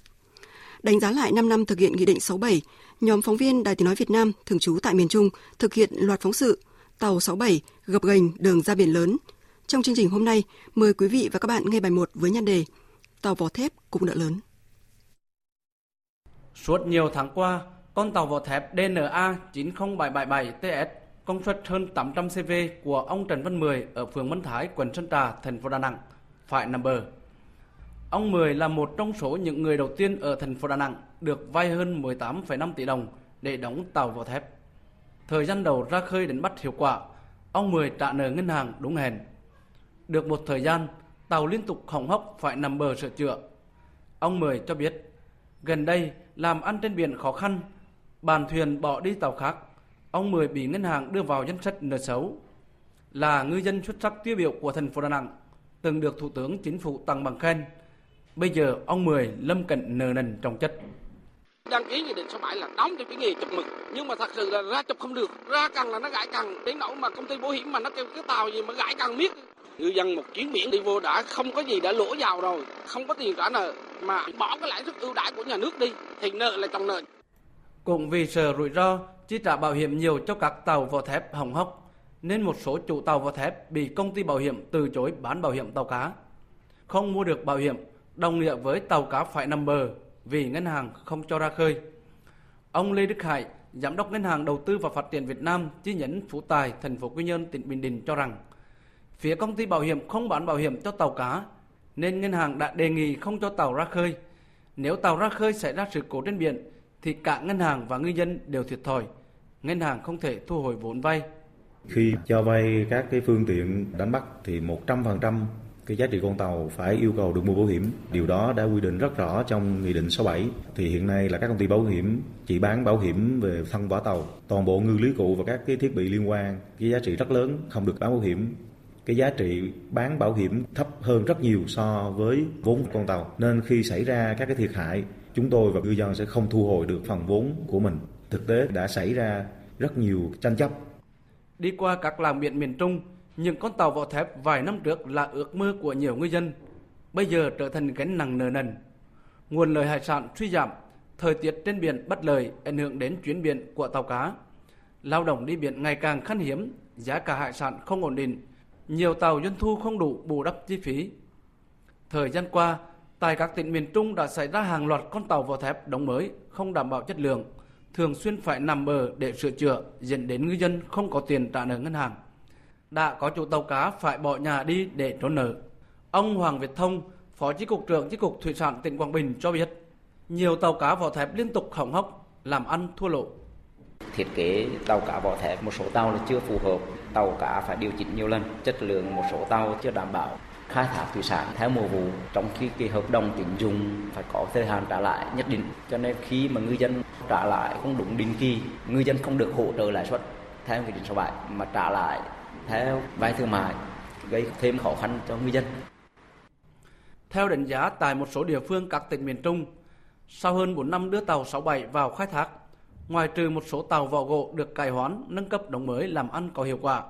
Đánh giá lại 5 năm thực hiện Nghị định 67, nhóm phóng viên Đài Tiếng Nói Việt Nam thường trú tại miền Trung thực hiện loạt phóng sự Tàu 67 gập ghềnh đường ra biển lớn. Trong chương trình hôm nay, mời quý vị và các bạn nghe bài 1 với nhan đề Tàu vỏ thép cũng nợ lớn. Suốt nhiều tháng qua, con tàu vỏ thép DNA 90777TS công suất hơn 800 CV của ông Trần Văn Mười ở phường Mân Thái, quận Sơn Trà, thành phố Đà Nẵng phải nằm bờ. Ông Mười là một trong số những người đầu tiên ở thành phố Đà Nẵng được vay hơn 18,5 tỷ đồng để đóng tàu vỏ thép. Thời gian đầu ra khơi đánh bắt hiệu quả, ông Mười trả nợ ngân hàng đúng hẹn. Được một thời gian, tàu liên tục hỏng hóc phải nằm bờ sửa chữa. Ông Mười cho biết, gần đây làm ăn trên biển khó khăn, bàn thuyền bỏ đi tàu khác. Ông Mười bị ngân hàng đưa vào danh sách nợ xấu. Là ngư dân xuất sắc tiêu biểu của thành phố Đà Nẵng, từng được Thủ tướng Chính phủ tặng bằng khen. Bây giờ ông Mười lâm cảnh nợ nần trong chất đăng ký nghị định số 7 là đóng cho cái nghề chụp mực. Nhưng mà thật sự là ra chụp không được. Ra cần là nó gãi cần đến nỗi mà công ty bảo hiểm mà nó kêu cái tàu gì mà gãi cần miết. Ngư dân một chuyến biển đi vô đã không có gì đã lỗ giàu rồi. Không có tiền trả nợ mà bỏ cái lãi suất ưu đãi của nhà nước đi. Thì nợ là chồng nợ. Cũng vì sợ rủi ro, chi trả bảo hiểm nhiều cho các tàu vỏ thép hỏng hóc, nên một số chủ tàu vỏ thép bị công ty bảo hiểm từ chối bán bảo hiểm tàu cá. Không mua được bảo hiểm, đồng nghĩa với tàu cá phải nằm bờ vì ngân hàng không cho ra khơi. Ông Lê Đức Hải, Giám đốc Ngân hàng Đầu tư và Phát triển Việt Nam chi nhánh Phú Tài, thành phố Quy Nhơn, tỉnh Bình Định cho rằng phía công ty bảo hiểm không bán bảo hiểm cho tàu cá nên ngân hàng đã đề nghị không cho tàu ra khơi. Nếu tàu ra khơi xảy ra sự cố trên biển thì cả ngân hàng và ngư dân đều thiệt thòi. Ngân hàng không thể thu hồi vốn vay. Khi cho vay các cái phương tiện đánh bắt thì 100% cái giá trị con tàu phải yêu cầu được mua bảo hiểm. Điều đó đã quy định rất rõ trong Nghị định 67. Thì hiện nay là các công ty bảo hiểm chỉ bán bảo hiểm về thân vỏ tàu. Toàn bộ ngư lưới cụ và các cái thiết bị liên quan, cái giá trị rất lớn, không được bán bảo hiểm. Cái giá trị bán bảo hiểm thấp hơn rất nhiều so với vốn con tàu. Nên khi xảy ra các cái thiệt hại, chúng tôi và ngư dân sẽ không thu hồi được phần vốn của mình. Thực tế đã xảy ra rất nhiều tranh chấp. Đi qua các làng biển miền Trung, những con tàu vỏ thép vài năm trước là ước mơ của nhiều ngư dân, bây giờ trở thành gánh nặng nợ nần. Nguồn lợi hải sản suy giảm, thời tiết trên biển bất lợi ảnh hưởng đến chuyến biển của tàu cá. Lao động đi biển ngày càng khan hiếm, giá cả hải sản không ổn định, nhiều tàu doanh thu không đủ bù đắp chi phí. Thời gian qua, tại các tỉnh miền Trung đã xảy ra hàng loạt con tàu vỏ thép đóng mới không đảm bảo chất lượng, thường xuyên phải nằm bờ để sửa chữa, dẫn đến ngư dân không có tiền trả nợ ngân hàng đã có chủ tàu cá phải bỏ nhà đi để trốn nợ. Ông Hoàng Việt Thông, Phó Chi cục trưởng Chi cục Thủy sản tỉnh Quảng Bình cho biết, nhiều tàu cá vỏ thép liên tục hỏng hóc, làm ăn thua lỗ. Thiết kế tàu cá vỏ thép một số tàu là chưa phù hợp, tàu cá phải điều chỉnh nhiều lần, chất lượng một số tàu chưa đảm bảo khai thác thủy sản theo mùa vụ trong khi cái hợp đồng tín dụng phải có thời hạn trả lại nhất định cho nên khi mà ngư dân trả lại không đúng định kỳ ngư dân không được hỗ trợ lãi suất theo nghị định 67 mà trả lại theo vay thương mại gây thêm khó khăn cho người dân. Theo đánh giá tại một số địa phương các tỉnh miền Trung, Sau hơn 4 năm đưa tàu 67 vào khai thác, ngoài trừ một số tàu vỏ gỗ được cải hoán, nâng cấp đóng mới làm ăn có hiệu quả,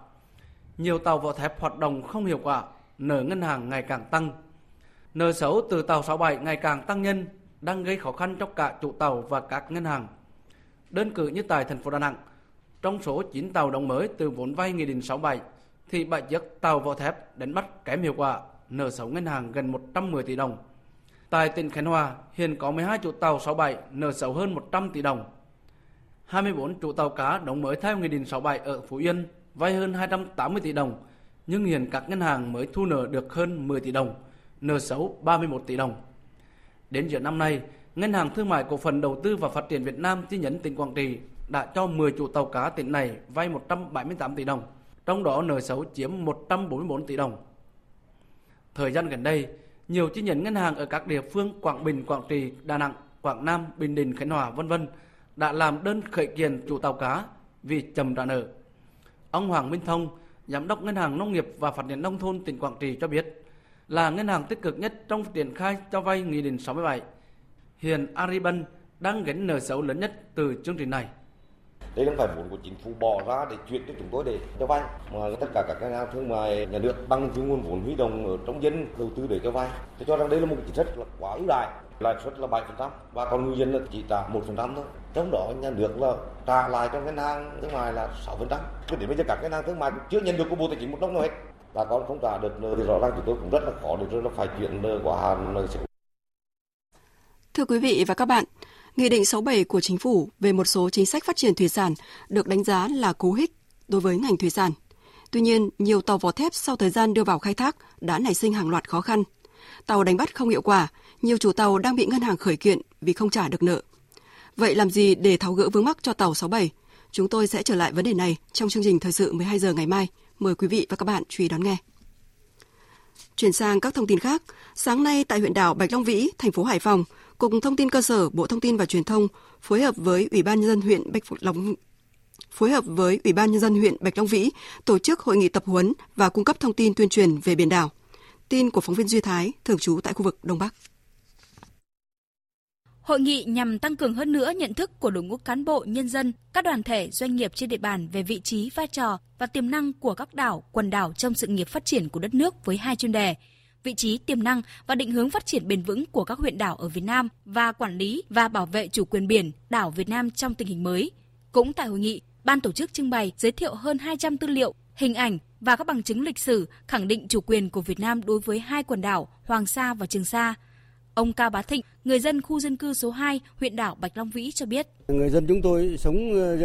nhiều tàu vỏ thép hoạt động không hiệu quả, nợ ngân hàng ngày càng tăng. Nợ xấu từ tàu 67 ngày càng tăng nhân, đang gây khó khăn cho cả chủ tàu và các ngân hàng. Đơn cử như tại thành phố Đà Nẵng, trong số 9 tàu đóng mới từ vốn vay Nghị định 67 thì bảy chiếc tàu vỏ thép đánh bắt kém hiệu quả, nợ xấu ngân hàng gần 110 tỷ đồng. Tại tỉnh Khánh Hòa, hiện có 12 chủ tàu 67 nợ xấu hơn 100 tỷ đồng. 24 chủ tàu cá đóng mới theo Nghị định 67 ở Phú Yên vay hơn 280 tỷ đồng, nhưng hiện các ngân hàng mới thu nợ được hơn 10 tỷ đồng, nợ xấu 31 tỷ đồng. Đến giữa năm nay, Ngân hàng Thương mại Cổ phần Đầu tư và Phát triển Việt Nam chi nhánh tỉnh Quảng Trị đã cho 10 chủ tàu cá tỉnh này vay 178 tỷ đồng, trong đó nợ xấu chiếm 144 tỷ đồng. Thời gian gần đây, nhiều chi nhánh ngân hàng ở các địa phương Quảng Bình, Quảng Trị, Đà Nẵng, Quảng Nam, Bình Định, Khánh Hòa vân vân đã làm đơn khởi kiện chủ tàu cá vì chậm trả nợ. Ông Hoàng Minh Thông, Giám đốc Ngân hàng Nông nghiệp và Phát triển Nông thôn tỉnh Quảng Trị cho biết, là ngân hàng tích cực nhất trong triển khai cho vay Nghị định 67. Hiện Ariban đang gánh nợ xấu lớn nhất từ chương trình này. Đây không phải vốn của chính phủ bỏ ra để chuyển cho chúng tôi để cho vay, mà tất cả các ngân hàng thương mại nhà nước bằng cái nguồn vốn huy động ở trong dân đầu tư để cho vay. Tôi cho rằng đây là một chính sách là quá ưu đại, lãi suất là 7% và còn người dân là chỉ trả 1% thôi. Trong đó nhà nước là trả lại cho ngân hàng thương mại là 6%. Cho đến bây giờ các ngân hàng thương mại chưa nhận được của Bộ Tài chính một đồng nào hết. Bà con không trả được thì rõ ràng chúng tôi cũng rất là khó để phải chuyển nợ qua hạn nợ. Thưa quý vị và các bạn, Nghị định 67 của Chính phủ về một số chính sách phát triển thủy sản được đánh giá là cú hích đối với ngành thủy sản. Tuy nhiên, nhiều tàu vỏ thép sau thời gian đưa vào khai thác đã nảy sinh hàng loạt khó khăn. Tàu đánh bắt không hiệu quả, nhiều chủ tàu đang bị ngân hàng khởi kiện vì không trả được nợ. Vậy làm gì để tháo gỡ vướng mắc cho tàu 67? Chúng tôi sẽ trở lại vấn đề này trong chương trình thời sự 12 giờ ngày mai. Mời quý vị và các bạn chú ý đón nghe. Chuyển sang các thông tin khác, sáng nay tại huyện đảo Bạch Long Vĩ, thành phố Hải Phòng, Cục Thông tin Cơ sở Bộ Thông tin và Truyền thông phối hợp với Ủy ban nhân dân huyện Bạch Long phối hợp với Ủy ban nhân dân huyện Bạch Long Vĩ tổ chức hội nghị tập huấn và cung cấp thông tin tuyên truyền về biển đảo. Tin của phóng viên Duy Thái, thường trú tại khu vực Đông Bắc. Hội nghị nhằm tăng cường hơn nữa nhận thức của đội ngũ cán bộ, nhân dân, các đoàn thể, doanh nghiệp trên địa bàn về vị trí, vai trò và tiềm năng của các đảo, quần đảo trong sự nghiệp phát triển của đất nước với hai chuyên đề vị trí tiềm năng và định hướng phát triển bền vững của các huyện đảo ở Việt Nam và quản lý và bảo vệ chủ quyền biển đảo Việt Nam trong tình hình mới. Cũng tại hội nghị, ban tổ chức trưng bày giới thiệu hơn 200 tư liệu, hình ảnh và các bằng chứng lịch sử khẳng định chủ quyền của Việt Nam đối với hai quần đảo Hoàng Sa và Trường Sa. Ông Cao Bá Thịnh, người dân khu dân cư số 2, huyện đảo Bạch Long Vĩ cho biết. Người dân chúng tôi sống ờ,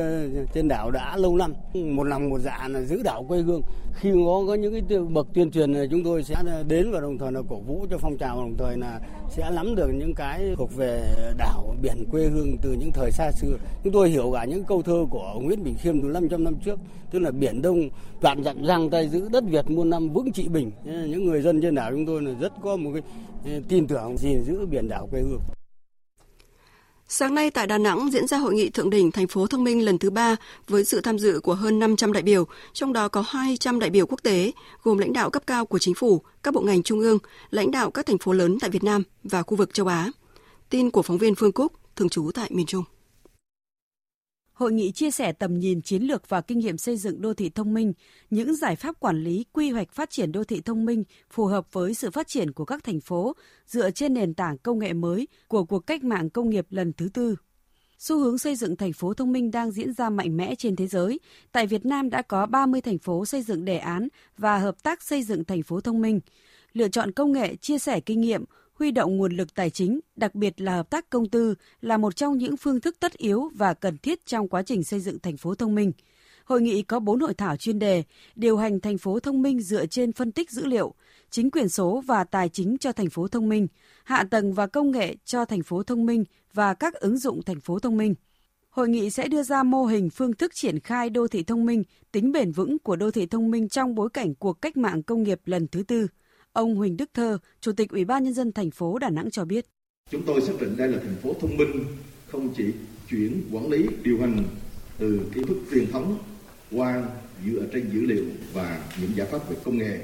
trên đảo đã lâu năm, một lòng một dạ là giữ đảo quê hương. Khi có có những cái bậc tuyên truyền này chúng tôi sẽ ờ, đến và đồng thời là cổ vũ cho phong trào đồng thời là sẽ nắm được những cái thuộc về đảo biển quê hương từ những thời xa xưa. Chúng tôi hiểu cả những câu thơ của Nguyễn Bình Khiêm từ 500 năm trước, tức là biển Đông toàn dặn răng tay giữ đất Việt muôn năm vững trị bình. Những người dân trên đảo chúng tôi là rất có một cái ờ, tin tưởng gìn giữ biển đảo quê hương. Sáng nay tại Đà Nẵng diễn ra hội nghị thượng đỉnh thành phố thông minh lần thứ ba với sự tham dự của hơn 500 đại biểu, trong đó có 200 đại biểu quốc tế, gồm lãnh đạo cấp cao của chính phủ, các bộ ngành trung ương, lãnh đạo các thành phố lớn tại Việt Nam và khu vực châu Á. Tin của phóng viên Phương Cúc, thường trú tại miền Trung. Hội nghị chia sẻ tầm nhìn chiến lược và kinh nghiệm xây dựng đô thị thông minh, những giải pháp quản lý quy hoạch phát triển đô thị thông minh phù hợp với sự phát triển của các thành phố dựa trên nền tảng công nghệ mới của cuộc cách mạng công nghiệp lần thứ tư. Xu hướng xây dựng thành phố thông minh đang diễn ra mạnh mẽ trên thế giới. Tại Việt Nam đã có 30 thành phố xây dựng đề án và hợp tác xây dựng thành phố thông minh. Lựa chọn công nghệ, chia sẻ kinh nghiệm, huy động nguồn lực tài chính, đặc biệt là hợp tác công tư là một trong những phương thức tất yếu và cần thiết trong quá trình xây dựng thành phố thông minh. Hội nghị có 4 hội thảo chuyên đề, điều hành thành phố thông minh dựa trên phân tích dữ liệu, chính quyền số và tài chính cho thành phố thông minh, hạ tầng và công nghệ cho thành phố thông minh và các ứng dụng thành phố thông minh. Hội nghị sẽ đưa ra mô hình phương thức triển khai đô thị thông minh, tính bền vững của đô thị thông minh trong bối cảnh cuộc cách mạng công nghiệp lần thứ tư. Ông Huỳnh Đức Thơ, Chủ tịch Ủy ban nhân dân thành phố Đà Nẵng cho biết. Chúng tôi xác định đây là thành phố thông minh, không chỉ chuyển quản lý điều hành từ kiến thức truyền thống qua dựa trên dữ liệu và những giải pháp về công nghệ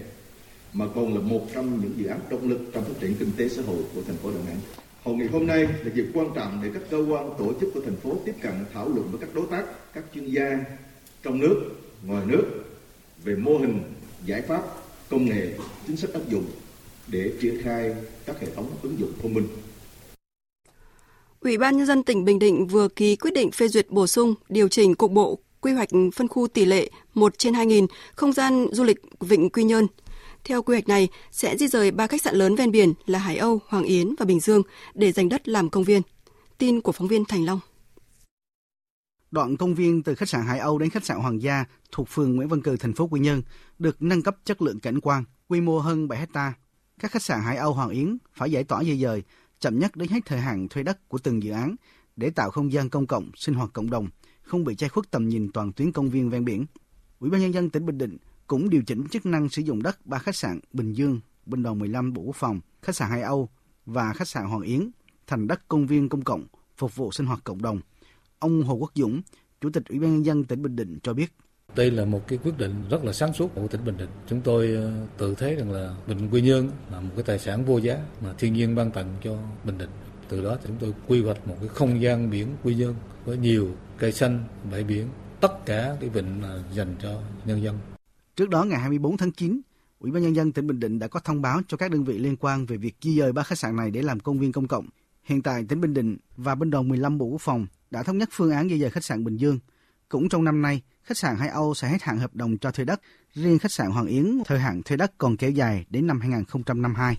mà còn là một trong những dự án động lực trong phát triển kinh tế xã hội của thành phố Đà Nẵng. Hội nghị hôm nay là dịp quan trọng để các cơ quan tổ chức của thành phố tiếp cận thảo luận với các đối tác, các chuyên gia trong nước, ngoài nước về mô hình, giải pháp, công nghệ, chính sách áp dụng để triển khai các hệ thống ứng dụng thông minh. Ủy ban nhân dân tỉnh Bình Định vừa ký quyết định phê duyệt bổ sung, điều chỉnh cục bộ quy hoạch phân khu tỷ lệ 1 trên 2.000 không gian du lịch Vịnh Quy Nhơn. Theo quy hoạch này, sẽ di rời ba khách sạn lớn ven biển là Hải Âu, Hoàng Yến và Bình Dương để dành đất làm công viên. Tin của phóng viên Thành Long. Đoạn công viên từ khách sạn Hải Âu đến khách sạn Hoàng gia thuộc phường Nguyễn Văn Cừ, thành phố Quy Nhơn được nâng cấp chất lượng cảnh quan, quy mô hơn 7 hecta. Các khách sạn Hải Âu Hoàng Yến phải giải tỏa di dời chậm nhất đến hết thời hạn thuê đất của từng dự án để tạo không gian công cộng, sinh hoạt cộng đồng, không bị che khuất tầm nhìn toàn tuyến công viên ven biển. Ủy ban nhân dân tỉnh Bình Định cũng điều chỉnh chức năng sử dụng đất ba khách sạn Bình Dương, Bình Đoàn 15 Bộ Quốc phòng, khách sạn Hải Âu và khách sạn Hoàng Yến thành đất công viên công cộng phục vụ sinh hoạt cộng đồng. Ông Hồ Quốc Dũng, Chủ tịch Ủy ban nhân dân tỉnh Bình Định cho biết. Đây là một cái quyết định rất là sáng suốt của tỉnh Bình Định. Chúng tôi ờ, tự thấy rằng là Bình Quy Nhơn là một cái tài sản vô giá mà thiên nhiên ban tặng cho Bình Định. Từ đó thì chúng tôi quy hoạch một cái không gian biển Quy Nhơn với nhiều cây xanh, bãi biển, tất cả cái vịnh dành cho nhân dân. Trước đó ngày 24 tháng 9, Ủy ban nhân dân tỉnh Bình Định đã có thông báo cho các đơn vị liên quan về việc di dời ba khách sạn này để làm công viên công cộng. Hiện tại tỉnh Bình Định và binh đoàn 15 Bộ Quốc phòng đã thống nhất phương án di dời khách sạn Bình Dương. Cũng trong năm nay, khách sạn Hải Âu sẽ hết hạn hợp đồng cho thuê đất, riêng khách sạn Hoàng Yến thời hạn thuê đất còn kéo dài đến năm 2052.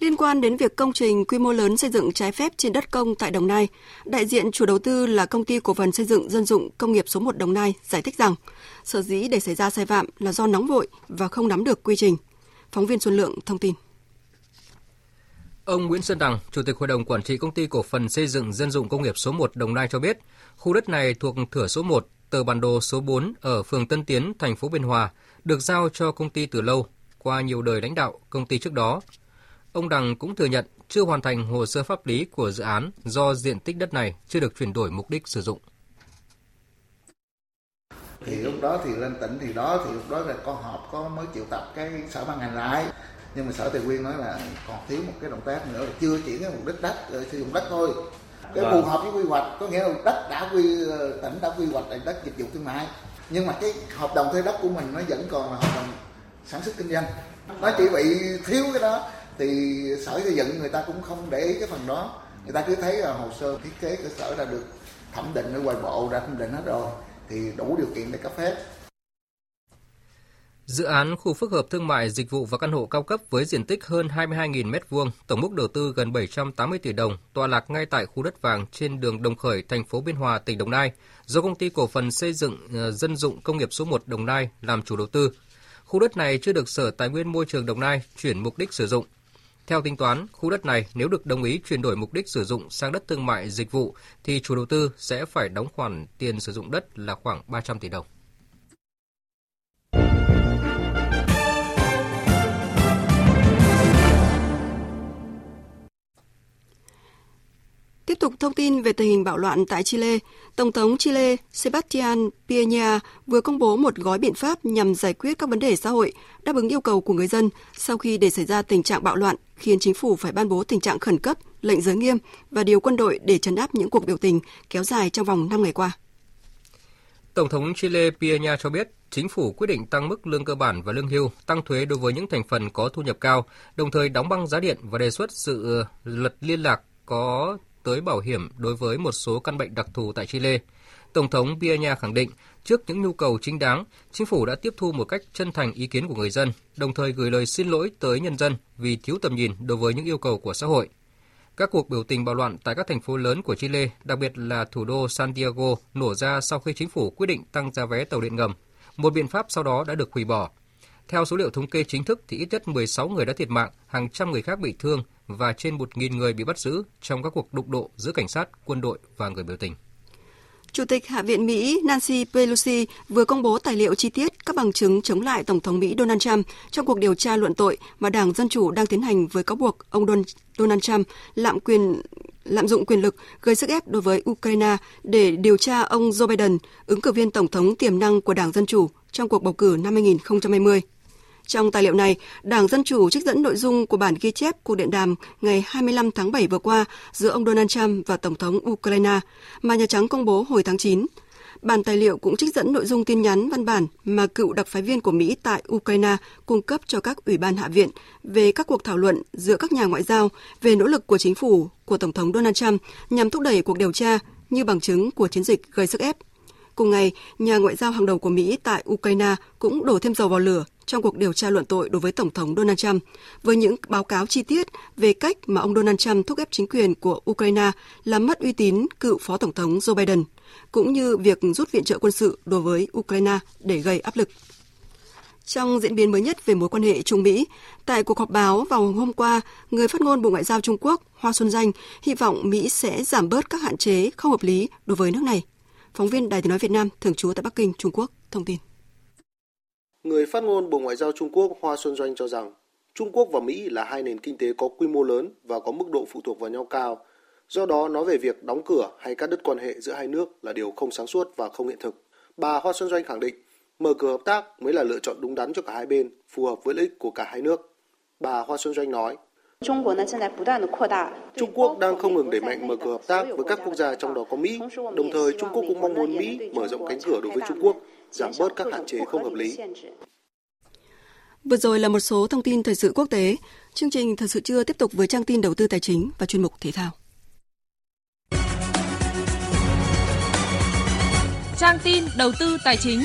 Liên quan đến việc công trình quy mô lớn xây dựng trái phép trên đất công tại Đồng Nai, đại diện chủ đầu tư là công ty cổ phần xây dựng dân dụng công nghiệp số 1 Đồng Nai giải thích rằng sở dĩ để xảy ra sai phạm là do nóng vội và không nắm được quy trình. Phóng viên Xuân Lượng thông tin. Ông Nguyễn Xuân Đằng, Chủ tịch Hội đồng Quản trị Công ty Cổ phần Xây dựng Dân dụng Công nghiệp số 1 Đồng Nai cho biết, khu đất này thuộc thửa số 1, tờ bản đồ số 4 ở phường Tân Tiến, thành phố Biên Hòa, được giao cho công ty từ lâu, qua nhiều đời lãnh đạo công ty trước đó. Ông Đằng cũng thừa nhận chưa hoàn thành hồ sơ pháp lý của dự án do diện tích đất này chưa được chuyển đổi mục đích sử dụng. Thì lúc đó thì lên tỉnh thì đó thì lúc đó là có họp có mới triệu tập cái sở ban ngành lại nhưng mà sở tài nguyên nói là còn thiếu một cái động tác nữa là chưa chuyển cái mục đích đất ờ, sử dụng đất thôi. Cái vâng. phù hợp với quy hoạch có nghĩa là đất đã quy ờ, tỉnh đã quy hoạch là đất dịch vụ thương mại. Nhưng mà cái hợp đồng thuê đất của mình nó vẫn còn là hợp đồng sản xuất kinh doanh. Nó chỉ bị thiếu cái đó thì sở xây dựng người ta cũng không để ý cái phần đó. Người ta cứ thấy là hồ sơ thiết kế cơ sở đã được thẩm định ở ngoài bộ đã thẩm định hết rồi thì đủ điều kiện để cấp phép Dự án khu phức hợp thương mại, dịch vụ và căn hộ cao cấp với diện tích hơn 22.000 m2, tổng mức đầu tư gần 780 tỷ đồng, tọa lạc ngay tại khu đất vàng trên đường Đồng Khởi, thành phố Biên Hòa, tỉnh Đồng Nai, do công ty cổ phần xây dựng ờ, dân dụng công nghiệp số 1 Đồng Nai làm chủ đầu tư. Khu đất này chưa được Sở Tài nguyên Môi trường Đồng Nai chuyển mục đích sử dụng. Theo tính toán, khu đất này nếu được đồng ý chuyển đổi mục đích sử dụng sang đất thương mại dịch vụ thì chủ đầu tư sẽ phải đóng khoản tiền sử dụng đất là khoảng 300 tỷ đồng. Tiếp tục thông tin về tình hình bạo loạn tại Chile, Tổng thống Chile Sebastián Piñera vừa công bố một gói biện pháp nhằm giải quyết các vấn đề xã hội, đáp ứng yêu cầu của người dân sau khi để xảy ra tình trạng bạo loạn, khiến chính phủ phải ban bố tình trạng khẩn cấp, lệnh giới nghiêm và điều quân đội để chấn áp những cuộc biểu tình kéo dài trong vòng 5 ngày qua. Tổng thống Chile Piñera cho biết, chính phủ quyết định tăng mức lương cơ bản và lương hưu, tăng thuế đối với những thành phần có thu nhập cao, đồng thời đóng băng giá điện và đề xuất sự luật liên lạc có tới bảo hiểm đối với một số căn bệnh đặc thù tại Chile. Tổng thống Piña khẳng định, trước những nhu cầu chính đáng, chính phủ đã tiếp thu một cách chân thành ý kiến của người dân, đồng thời gửi lời xin lỗi tới nhân dân vì thiếu tầm nhìn đối với những yêu cầu của xã hội. Các cuộc biểu tình bạo loạn tại các thành phố lớn của Chile, đặc biệt là thủ đô Santiago, nổ ra sau khi chính phủ quyết định tăng giá vé tàu điện ngầm. Một biện pháp sau đó đã được hủy bỏ. Theo số liệu thống kê chính thức thì ít nhất 16 người đã thiệt mạng, hàng trăm người khác bị thương và trên 1.000 người bị bắt giữ trong các cuộc đụng độ giữa cảnh sát, quân đội và người biểu tình. Chủ tịch Hạ viện Mỹ Nancy Pelosi vừa công bố tài liệu chi tiết các bằng chứng chống lại Tổng thống Mỹ Donald Trump trong cuộc điều tra luận tội mà Đảng Dân Chủ đang tiến hành với cáo buộc ông Donald Trump lạm quyền lạm dụng quyền lực gây sức ép đối với Ukraine để điều tra ông Joe Biden, ứng cử viên tổng thống tiềm năng của Đảng Dân Chủ trong cuộc bầu cử năm 2020. Trong tài liệu này, Đảng Dân Chủ trích dẫn nội dung của bản ghi chép cuộc điện đàm ngày 25 tháng 7 vừa qua giữa ông Donald Trump và Tổng thống Ukraine mà Nhà Trắng công bố hồi tháng 9. Bản tài liệu cũng trích dẫn nội dung tin nhắn văn bản mà cựu đặc phái viên của Mỹ tại Ukraine cung cấp cho các ủy ban hạ viện về các cuộc thảo luận giữa các nhà ngoại giao về nỗ lực của chính phủ của Tổng thống Donald Trump nhằm thúc đẩy cuộc điều tra như bằng chứng của chiến dịch gây sức ép. Cùng ngày, nhà ngoại giao hàng đầu của Mỹ tại Ukraine cũng đổ thêm dầu vào lửa trong cuộc điều tra luận tội đối với Tổng thống Donald Trump, với những báo cáo chi tiết về cách mà ông Donald Trump thúc ép chính quyền của Ukraine làm mất uy tín cựu Phó Tổng thống Joe Biden, cũng như việc rút viện trợ quân sự đối với Ukraine để gây áp lực. Trong diễn biến mới nhất về mối quan hệ Trung Mỹ, tại cuộc họp báo vào hôm qua, người phát ngôn Bộ Ngoại giao Trung Quốc Hoa Xuân Danh hy vọng Mỹ sẽ giảm bớt các hạn chế không hợp lý đối với nước này. Phóng viên Đài tiếng nói Việt Nam thường trú tại Bắc Kinh, Trung Quốc thông tin. Người phát ngôn Bộ Ngoại giao Trung Quốc Hoa Xuân Doanh cho rằng Trung Quốc và Mỹ là hai nền kinh tế có quy mô lớn và có mức độ phụ thuộc vào nhau cao. Do đó, nói về việc đóng cửa hay cắt đứt quan hệ giữa hai nước là điều không sáng suốt và không hiện thực. Bà Hoa Xuân Doanh khẳng định mở cửa hợp tác mới là lựa chọn đúng đắn cho cả hai bên, phù hợp với lợi ích của cả hai nước. Bà Hoa Xuân Doanh nói, Trung Quốc đang không ngừng đẩy mạnh mở cửa hợp tác với các quốc gia trong đó có Mỹ. Đồng thời, Trung Quốc cũng mong muốn Mỹ mở rộng cánh cửa đối với Trung Quốc, giảm bớt các hạn chế không hợp lý. Vừa rồi là một số thông tin thời sự quốc tế. Chương trình Thời sự trưa tiếp tục với trang tin đầu tư tài chính và chuyên mục thể thao. Trang tin đầu tư tài chính.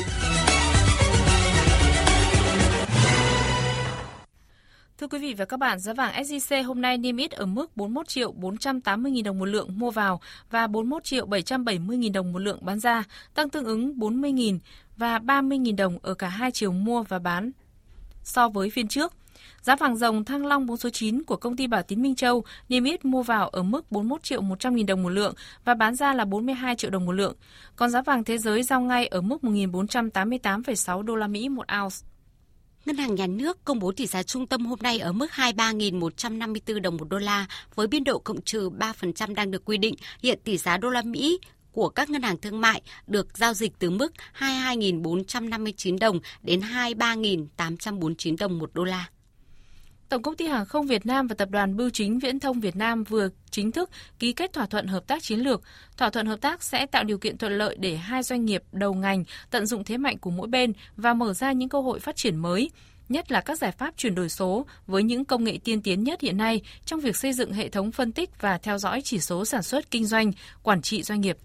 Thưa quý vị và các bạn, giá vàng SJC hôm nay niêm yết ở mức 41 triệu 480 000 đồng một lượng mua vào và 41 triệu 770 000 đồng một lượng bán ra, tăng tương ứng 40 000 và 30 000 đồng ở cả hai chiều mua và bán so với phiên trước. Giá vàng dòng Thăng Long 4 số 9 của công ty Bảo Tín Minh Châu niêm yết mua vào ở mức 41 triệu 100 000 đồng một lượng và bán ra là 42 triệu đồng một lượng. Còn giá vàng thế giới giao ngay ở mức 1.488,6 đô la Mỹ một ounce. Ngân hàng Nhà nước công bố tỷ giá trung tâm hôm nay ở mức 23.154 đồng một đô la, với biên độ cộng trừ 3% đang được quy định. Hiện tỷ giá đô la Mỹ của các ngân hàng thương mại được giao dịch từ mức 22.459 đồng đến 23.849 đồng một đô la. Tổng công ty Hàng không Việt Nam và Tập đoàn Bưu chính Viễn thông Việt Nam vừa chính thức ký kết thỏa thuận hợp tác chiến lược. Thỏa thuận hợp tác sẽ tạo điều kiện thuận lợi để hai doanh nghiệp đầu ngành tận dụng thế mạnh của mỗi bên và mở ra những cơ hội phát triển mới, nhất là các giải pháp chuyển đổi số với những công nghệ tiên tiến nhất hiện nay trong việc xây dựng hệ thống phân tích và theo dõi chỉ số sản xuất kinh doanh, quản trị doanh nghiệp.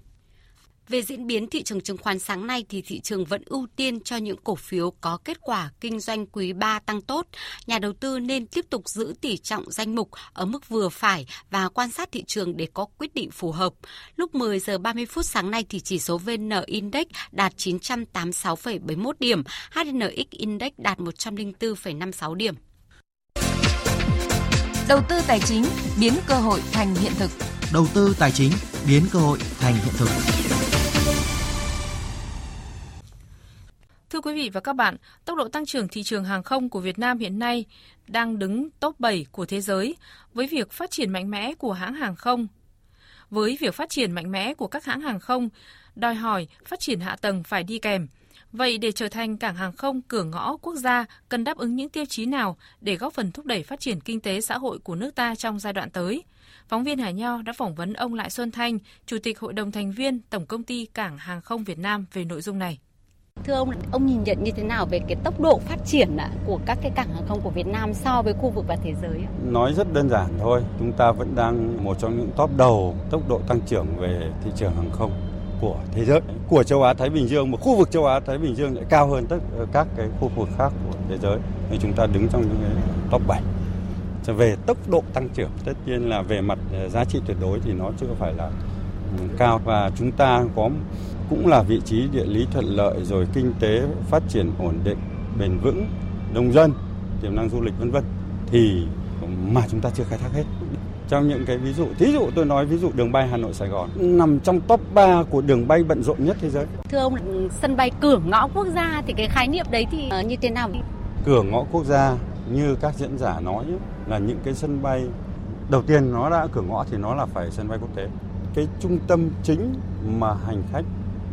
Về diễn biến thị trường chứng khoán sáng nay thì thị trường vẫn ưu tiên cho những cổ phiếu có kết quả kinh doanh quý 3 tăng tốt. Nhà đầu tư nên tiếp tục giữ tỷ trọng danh mục ở mức vừa phải và quan sát thị trường để có quyết định phù hợp. Lúc 10 giờ 30 phút sáng nay thì chỉ số VN Index đạt 986,71 điểm, HNX Index đạt 104,56 điểm. Đầu tư tài chính biến cơ hội thành hiện thực. Đầu tư tài chính biến cơ hội thành hiện thực. Thưa quý vị và các bạn, tốc độ tăng trưởng thị trường hàng không của Việt Nam hiện nay đang đứng top 7 của thế giới với việc phát triển mạnh mẽ của hãng hàng không. Với việc phát triển mạnh mẽ của các hãng hàng không, đòi hỏi phát triển hạ tầng phải đi kèm. Vậy để trở thành cảng hàng không cửa ngõ quốc gia, cần đáp ứng những tiêu chí nào để góp phần thúc đẩy phát triển kinh tế xã hội của nước ta trong giai đoạn tới? Phóng viên hà Nho đã phỏng vấn ông Lại Xuân Thanh, Chủ tịch Hội đồng thành viên Tổng công ty Cảng Hàng không Việt Nam về nội dung này. Thưa ông, ông nhìn nhận như thế nào về cái tốc độ phát triển à, của các cái cảng hàng không của Việt Nam so với khu vực và thế giới? Nói rất đơn giản thôi, chúng ta vẫn đang một trong những top đầu tốc độ tăng trưởng về thị trường hàng không của thế giới, của châu Á Thái Bình Dương, một khu vực châu Á Thái Bình Dương lại cao hơn tất ờ, các cái khu vực khác của thế giới. Thì chúng ta đứng trong những cái top 7 về tốc độ tăng trưởng tất nhiên là về mặt ờ, giá trị tuyệt đối thì nó chưa phải là ừ, cao và chúng ta có cũng là vị trí địa lý thuận lợi rồi kinh tế phát triển ổn định bền vững đông dân tiềm năng du lịch vân vân. Thì mà chúng ta chưa khai thác hết. Trong những cái ví dụ thí dụ tôi nói ví dụ đường bay Hà Nội Sài Gòn nằm trong top 3 của đường bay bận rộn nhất thế giới. Thưa ông sân bay cửa ngõ quốc gia thì cái khái niệm đấy thì ờ, như thế nào? Cửa ngõ quốc gia như các diễn giả nói là những cái sân bay đầu tiên nó đã cửa ngõ thì nó là phải sân bay quốc tế. Cái trung tâm chính mà hành khách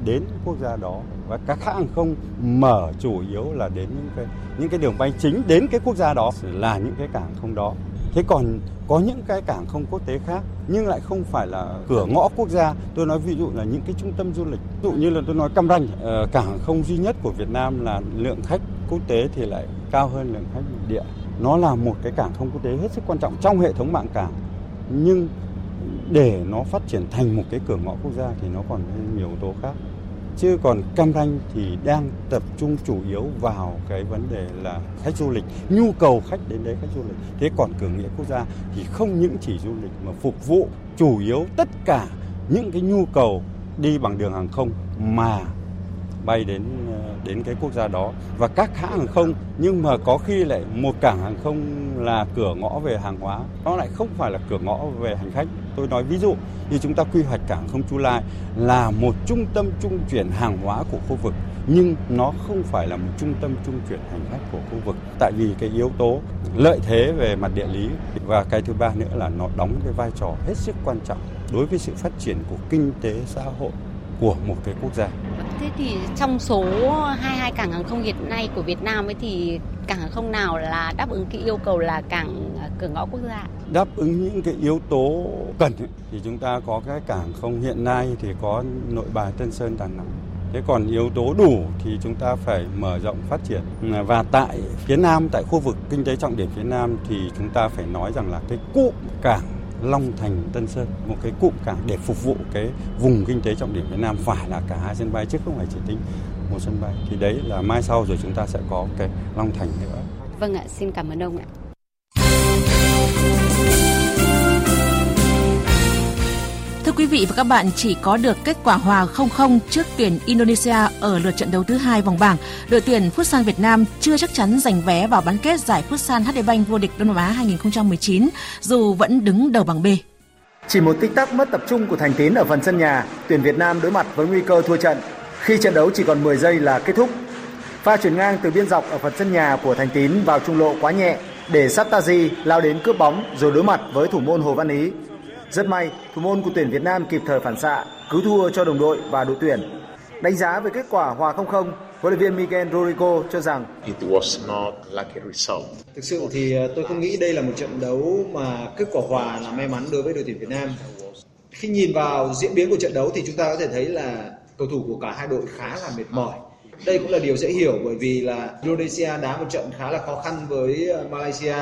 đến quốc gia đó. Và các hãng hàng không mở chủ yếu là đến những cái những cái đường bay chính đến cái quốc gia đó là những cái cảng không đó. Thế còn có những cái cảng không quốc tế khác, nhưng lại không phải là cửa ngõ quốc gia. Tôi nói ví dụ là những cái trung tâm du lịch. Ví dụ như là tôi nói Cam Ranh ờ, cảng không duy nhất của Việt Nam là lượng khách quốc tế thì lại cao hơn lượng khách nội địa. Nó là một cái cảng không quốc tế hết sức quan trọng trong hệ thống mạng cảng. Nhưng để nó phát triển thành một cái cửa ngõ quốc gia thì nó còn nhiều yếu tố khác chứ còn Cam Ranh thì đang tập trung chủ yếu vào cái vấn đề là khách du lịch, nhu cầu khách đến đấy, khách du lịch. Thế còn cửa nghĩa quốc gia thì không những chỉ du lịch mà phục vụ chủ yếu tất cả những cái nhu cầu đi bằng đường hàng không mà bay đến ờ, đến cái quốc gia đó. Và các hãng hàng không, nhưng mà có khi lại một cảng hàng không là cửa ngõ về hàng hóa. Nó lại không phải là cửa ngõ về hành khách tôi nói ví dụ như chúng ta quy hoạch cảng không Chu Lai là một trung tâm trung chuyển hàng hóa của khu vực, nhưng nó không phải là một trung tâm trung chuyển hành khách của khu vực. Tại vì cái yếu tố lợi thế về mặt địa lý và cái thứ ba nữa là nó đóng cái vai trò hết sức quan trọng đối với sự phát triển của kinh tế xã hội của một cái quốc gia. Thế thì trong số 22 cảng hàng không hiện nay của Việt Nam ấy thì cảng hàng không nào là đáp ứng cái yêu cầu là cảng à, cửa ngõ quốc gia? Đáp ứng những cái yếu tố cần ấy, thì chúng ta có cái cảng không hiện nay thì có nội bài Tân Sơn Đà Nẵng. Thế còn yếu tố đủ thì chúng ta phải mở rộng phát triển. Và tại phía Nam, tại khu vực kinh tế trọng điểm phía Nam thì chúng ta phải nói rằng là cái cụm cảng Long Thành Tân Sơn một cái cụm cảng để phục vụ cái vùng kinh tế trọng điểm phía Nam phải là cả hai sân bay chứ không phải chỉ tính một sân bay thì đấy là mai sau rồi chúng ta sẽ có cái Long Thành nữa. Vâng ạ, xin cảm ơn ông ạ. Thưa quý vị và các bạn, chỉ có được kết quả hòa 0-0 trước tuyển Indonesia ở lượt trận đấu thứ hai vòng bảng, đội tuyển Futsal Việt Nam chưa chắc chắn giành vé vào bán kết giải Futsal HD Bank vô địch Đông Nam Á 2019 dù vẫn đứng đầu bảng B. Chỉ một tích tắc mất tập trung của Thành Tín ở phần sân nhà, tuyển Việt Nam đối mặt với nguy cơ thua trận khi trận đấu chỉ còn 10 giây là kết thúc. Pha chuyển ngang từ biên dọc ở phần sân nhà của Thành Tín vào trung lộ quá nhẹ để Sataji lao đến cướp bóng rồi đối mặt với thủ môn Hồ Văn Ý rất may, thủ môn của tuyển Việt Nam kịp thời phản xạ, cứu thua cho đồng đội và đội tuyển. Đánh giá về kết quả hòa 0-0, huấn luyện viên Miguel Rodrigo cho rằng It was not lucky result. Thực sự thì ờ, tôi không nghĩ đây là một trận đấu mà kết quả hòa là may mắn đối với đội tuyển Việt Nam. Khi nhìn vào diễn biến của trận đấu thì chúng ta có thể thấy là cầu thủ của cả hai đội khá là mệt mỏi đây cũng là điều dễ hiểu bởi vì là Indonesia đá một trận khá là khó khăn với ờ, Malaysia.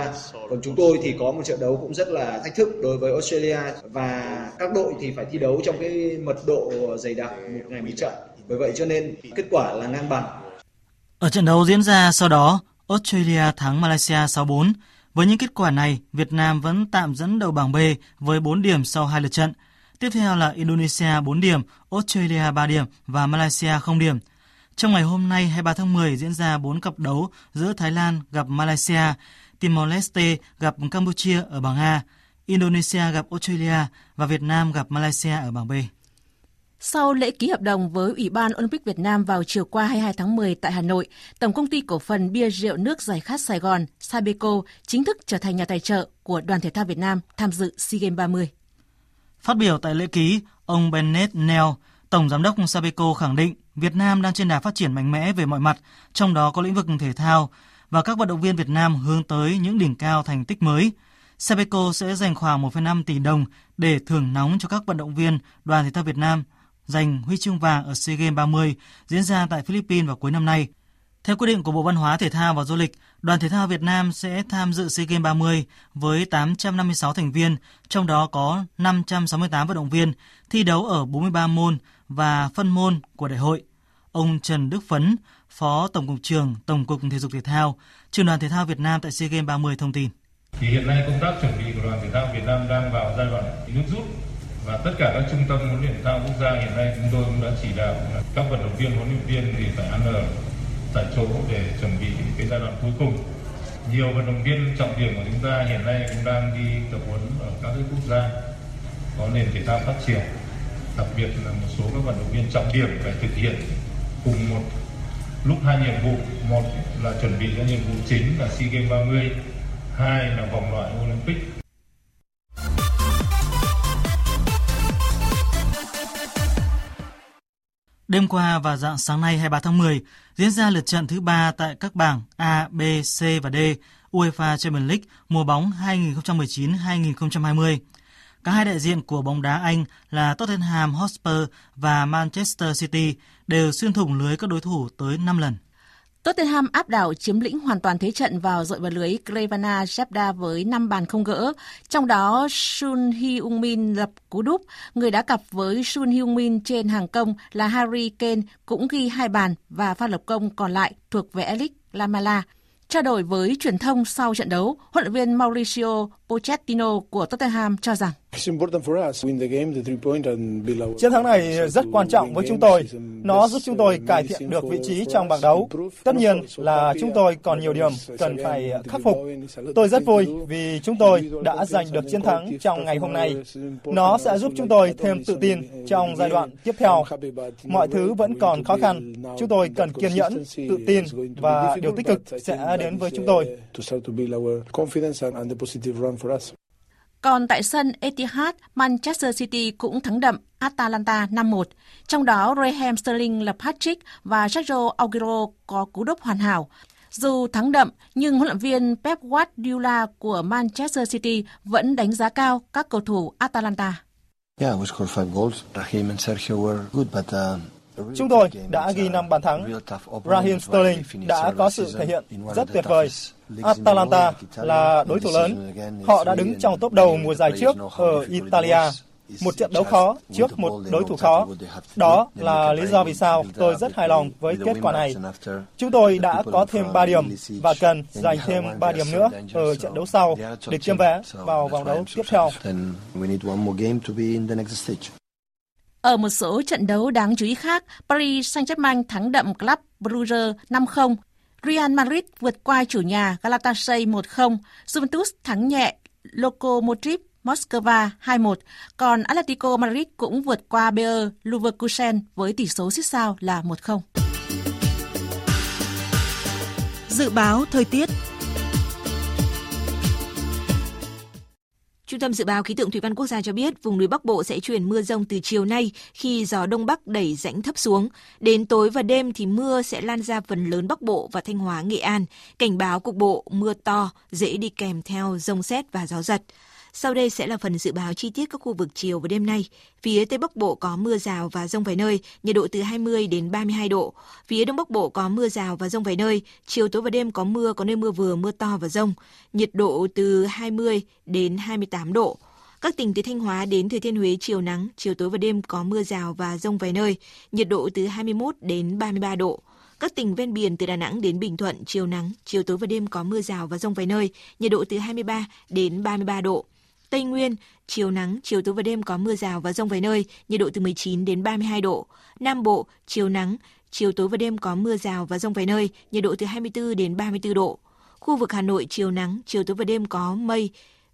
Còn chúng tôi thì có một trận đấu cũng rất là thách thức đối với Australia và các đội thì phải thi đấu trong cái mật độ dày đặc một ngày một trận. Bởi vậy cho nên kết quả là ngang bằng. Ở trận đấu diễn ra sau đó Australia thắng Malaysia 6-4 với những kết quả này Việt Nam vẫn tạm dẫn đầu bảng B với 4 điểm sau hai lượt trận. Tiếp theo là Indonesia 4 điểm, Australia 3 điểm và Malaysia 0 điểm. Trong ngày hôm nay 23 tháng 10 diễn ra 4 cặp đấu giữa Thái Lan gặp Malaysia, Timor-Leste gặp Campuchia ở bảng A, Indonesia gặp Australia và Việt Nam gặp Malaysia ở bảng B. Sau lễ ký hợp đồng với Ủy ban Olympic Việt Nam vào chiều qua 22 tháng 10 tại Hà Nội, Tổng công ty cổ phần bia rượu nước giải khát Sài Gòn, Sabeco chính thức trở thành nhà tài trợ của đoàn thể thao Việt Nam tham dự SEA Games 30. Phát biểu tại lễ ký, ông Bennett Nell, Tổng Giám đốc Sabeco khẳng định Việt Nam đang trên đà phát triển mạnh mẽ về mọi mặt, trong đó có lĩnh vực thể thao, và các vận động viên Việt Nam hướng tới những đỉnh cao thành tích mới. Sabeco sẽ dành khoảng 1,5 tỷ đồng để thưởng nóng cho các vận động viên đoàn thể thao Việt Nam giành huy chương vàng ở SEA Games 30 diễn ra tại Philippines vào cuối năm nay. Theo quyết định của Bộ Văn hóa Thể thao và Du lịch, đoàn thể thao Việt Nam sẽ tham dự SEA Games 30 với 856 thành viên, trong đó có 568 vận động viên thi đấu ở 43 môn và phân môn của đại hội. Ông Trần Đức Phấn, Phó Tổng cục trưởng Tổng cục Thể dục Thể thao, Trường đoàn Thể thao Việt Nam tại SEA Games 30 thông tin. Thì hiện nay công tác chuẩn bị của đoàn thể thao Việt Nam đang vào giai đoạn nước rút và tất cả các trung tâm huấn luyện thể thao quốc gia hiện nay chúng tôi cũng đã chỉ đạo các vận động viên huấn luyện viên thì phải ăn ở tại chỗ để chuẩn bị cái giai đoạn cuối cùng. Nhiều vận động viên trọng điểm của chúng ta hiện nay cũng đang đi tập huấn ở các cái quốc gia có nền thể thao phát triển đặc biệt là một số các vận động viên trọng điểm phải thực hiện cùng một lúc hai nhiệm vụ một là chuẩn bị cho nhiệm vụ chính là SEA Games 30 hai là vòng loại Olympic Đêm qua và dạng sáng nay 23 tháng 10 diễn ra lượt trận thứ ba tại các bảng A, B, C và D UEFA Champions League mùa bóng 2019-2020. Cả hai đại diện của bóng đá Anh là Tottenham Hotspur và Manchester City đều xuyên thủng lưới các đối thủ tới 5 lần. Tottenham áp đảo chiếm lĩnh hoàn toàn thế trận vào dội vào lưới Crevana Jabda với 5 bàn không gỡ. Trong đó Sun Hyung Min lập cú đúp. Người đá cặp với Sun Hyung Min trên hàng công là Harry Kane cũng ghi hai bàn và pha lập công còn lại thuộc về Eric Lamela. Trao đổi với truyền thông sau trận đấu, huấn luyện viên Mauricio Pochettino của Tottenham cho rằng Chiến thắng này rất quan trọng với chúng tôi. Nó giúp chúng tôi cải thiện được vị trí trong bảng đấu. Tất nhiên là chúng tôi còn nhiều điểm cần phải khắc phục. Tôi rất vui vì chúng tôi đã giành được chiến thắng trong ngày hôm nay. Nó sẽ giúp chúng tôi thêm tự tin trong giai đoạn tiếp theo. Mọi thứ vẫn còn khó khăn. Chúng tôi cần kiên nhẫn, tự tin và điều tích cực sẽ đến với chúng tôi. Còn tại sân Etihad, Manchester City cũng thắng đậm Atalanta 5-1. Trong đó, Raheem Sterling lập hat-trick và Sergio Aguero có cú đúp hoàn hảo. Dù thắng đậm, nhưng huấn luyện viên Pep Guardiola của Manchester City vẫn đánh giá cao các cầu thủ Atalanta. Yeah, we scored five goals. Raheem and Sergio were good, but uh, Chúng tôi đã ghi 5 bàn thắng. Raheem Sterling đã có sự thể hiện rất tuyệt vời. Atalanta là đối thủ lớn. Họ đã đứng trong top đầu mùa giải trước ở Italia. Một trận đấu khó trước một đối thủ khó. Đó là lý do vì sao tôi rất hài lòng với kết quả này. Chúng tôi đã có thêm 3 điểm và cần giành thêm 3 điểm nữa ở trận đấu sau để kiếm vé vào vòng đấu tiếp theo. Ở một số trận đấu đáng chú ý khác, Paris Saint-Germain thắng đậm Club Brugge 5-0. Real Madrid vượt qua chủ nhà Galatasaray 1-0. Juventus thắng nhẹ Lokomotiv Moscow 2-1. Còn Atletico Madrid cũng vượt qua Bayer Leverkusen với tỷ số xích sao là 1-0. Dự báo thời tiết Trung tâm Dự báo Khí tượng Thủy văn Quốc gia cho biết vùng núi Bắc Bộ sẽ chuyển mưa rông từ chiều nay khi gió Đông Bắc đẩy rãnh thấp xuống. Đến tối và đêm thì mưa sẽ lan ra phần lớn Bắc Bộ và Thanh Hóa, Nghệ An. Cảnh báo cục bộ mưa to, dễ đi kèm theo rông xét và gió giật. Sau đây sẽ là phần dự báo chi tiết các khu vực chiều và đêm nay. Phía Tây Bắc Bộ có mưa rào và rông vài nơi, nhiệt độ từ 20 đến 32 độ. Phía Đông Bắc Bộ có mưa rào và rông vài nơi, chiều tối và đêm có mưa, có nơi mưa vừa, mưa to và rông. Nhiệt độ từ 20 đến 28 độ. Các tỉnh từ Thanh Hóa đến Thừa Thiên Huế chiều nắng, chiều tối và đêm có mưa rào và rông vài nơi, nhiệt độ từ 21 đến 33 độ. Các tỉnh ven biển từ Đà Nẵng đến Bình Thuận chiều nắng, chiều tối và đêm có mưa rào và rông vài nơi, nhiệt độ từ 23 đến 33 độ. Tây Nguyên, chiều nắng, chiều tối và đêm có mưa rào và rông vài nơi, nhiệt độ từ 19 đến 32 độ. Nam Bộ, chiều nắng, chiều tối và đêm có mưa rào và rông vài nơi, nhiệt độ từ 24 đến 34 độ. Khu vực Hà Nội chiều nắng, chiều tối và đêm có mây,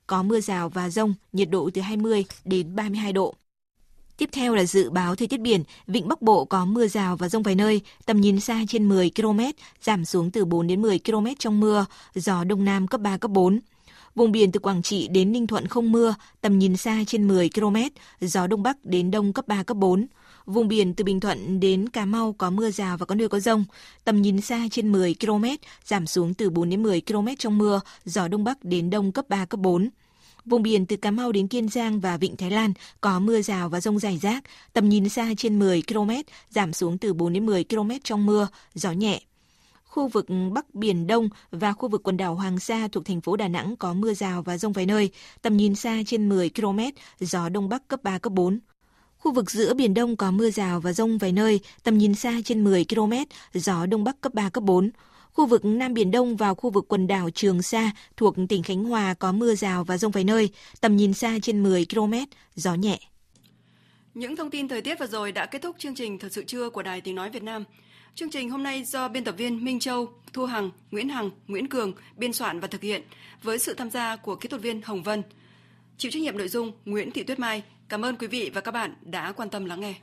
có mưa rào và rông, nhiệt độ từ 20 đến 32 độ. Tiếp theo là dự báo thời tiết biển, vịnh Bắc Bộ có mưa rào và rông vài nơi, tầm nhìn xa trên 10 km, giảm xuống từ 4 đến 10 km trong mưa, gió đông nam cấp 3 cấp 4. Vùng biển từ Quảng Trị đến Ninh Thuận không mưa, tầm nhìn xa trên 10 km, gió đông bắc đến đông cấp 3 cấp 4. Vùng biển từ Bình Thuận đến Cà Mau có mưa rào và có nơi có rông, tầm nhìn xa trên 10 km, giảm xuống từ 4 đến 10 km trong mưa, gió đông bắc đến đông cấp 3 cấp 4. Vùng biển từ Cà Mau đến Kiên Giang và Vịnh Thái Lan có mưa rào và rông rải rác, tầm nhìn xa trên 10 km, giảm xuống từ 4 đến 10 km trong mưa, gió nhẹ. Khu vực Bắc Biển Đông và khu vực quần đảo Hoàng Sa thuộc thành phố Đà Nẵng có mưa rào và rông vài nơi, tầm nhìn xa trên 10 km, gió Đông Bắc cấp 3, cấp 4. Khu vực giữa Biển Đông có mưa rào và rông vài nơi, tầm nhìn xa trên 10 km, gió Đông Bắc cấp 3, cấp 4. Khu vực Nam Biển Đông và khu vực quần đảo Trường Sa thuộc tỉnh Khánh Hòa có mưa rào và rông vài nơi, tầm nhìn xa trên 10 km, gió nhẹ. Những thông tin thời tiết vừa rồi đã kết thúc chương trình Thật sự trưa của Đài Tiếng Nói Việt Nam. Chương trình hôm nay do biên tập viên Minh Châu, Thu Hằng, Nguyễn Hằng, Nguyễn Cường biên soạn và thực hiện với sự tham gia của kỹ thuật viên Hồng Vân. Chịu trách nhiệm nội dung Nguyễn Thị Tuyết Mai. Cảm ơn quý vị và các bạn đã quan tâm lắng nghe.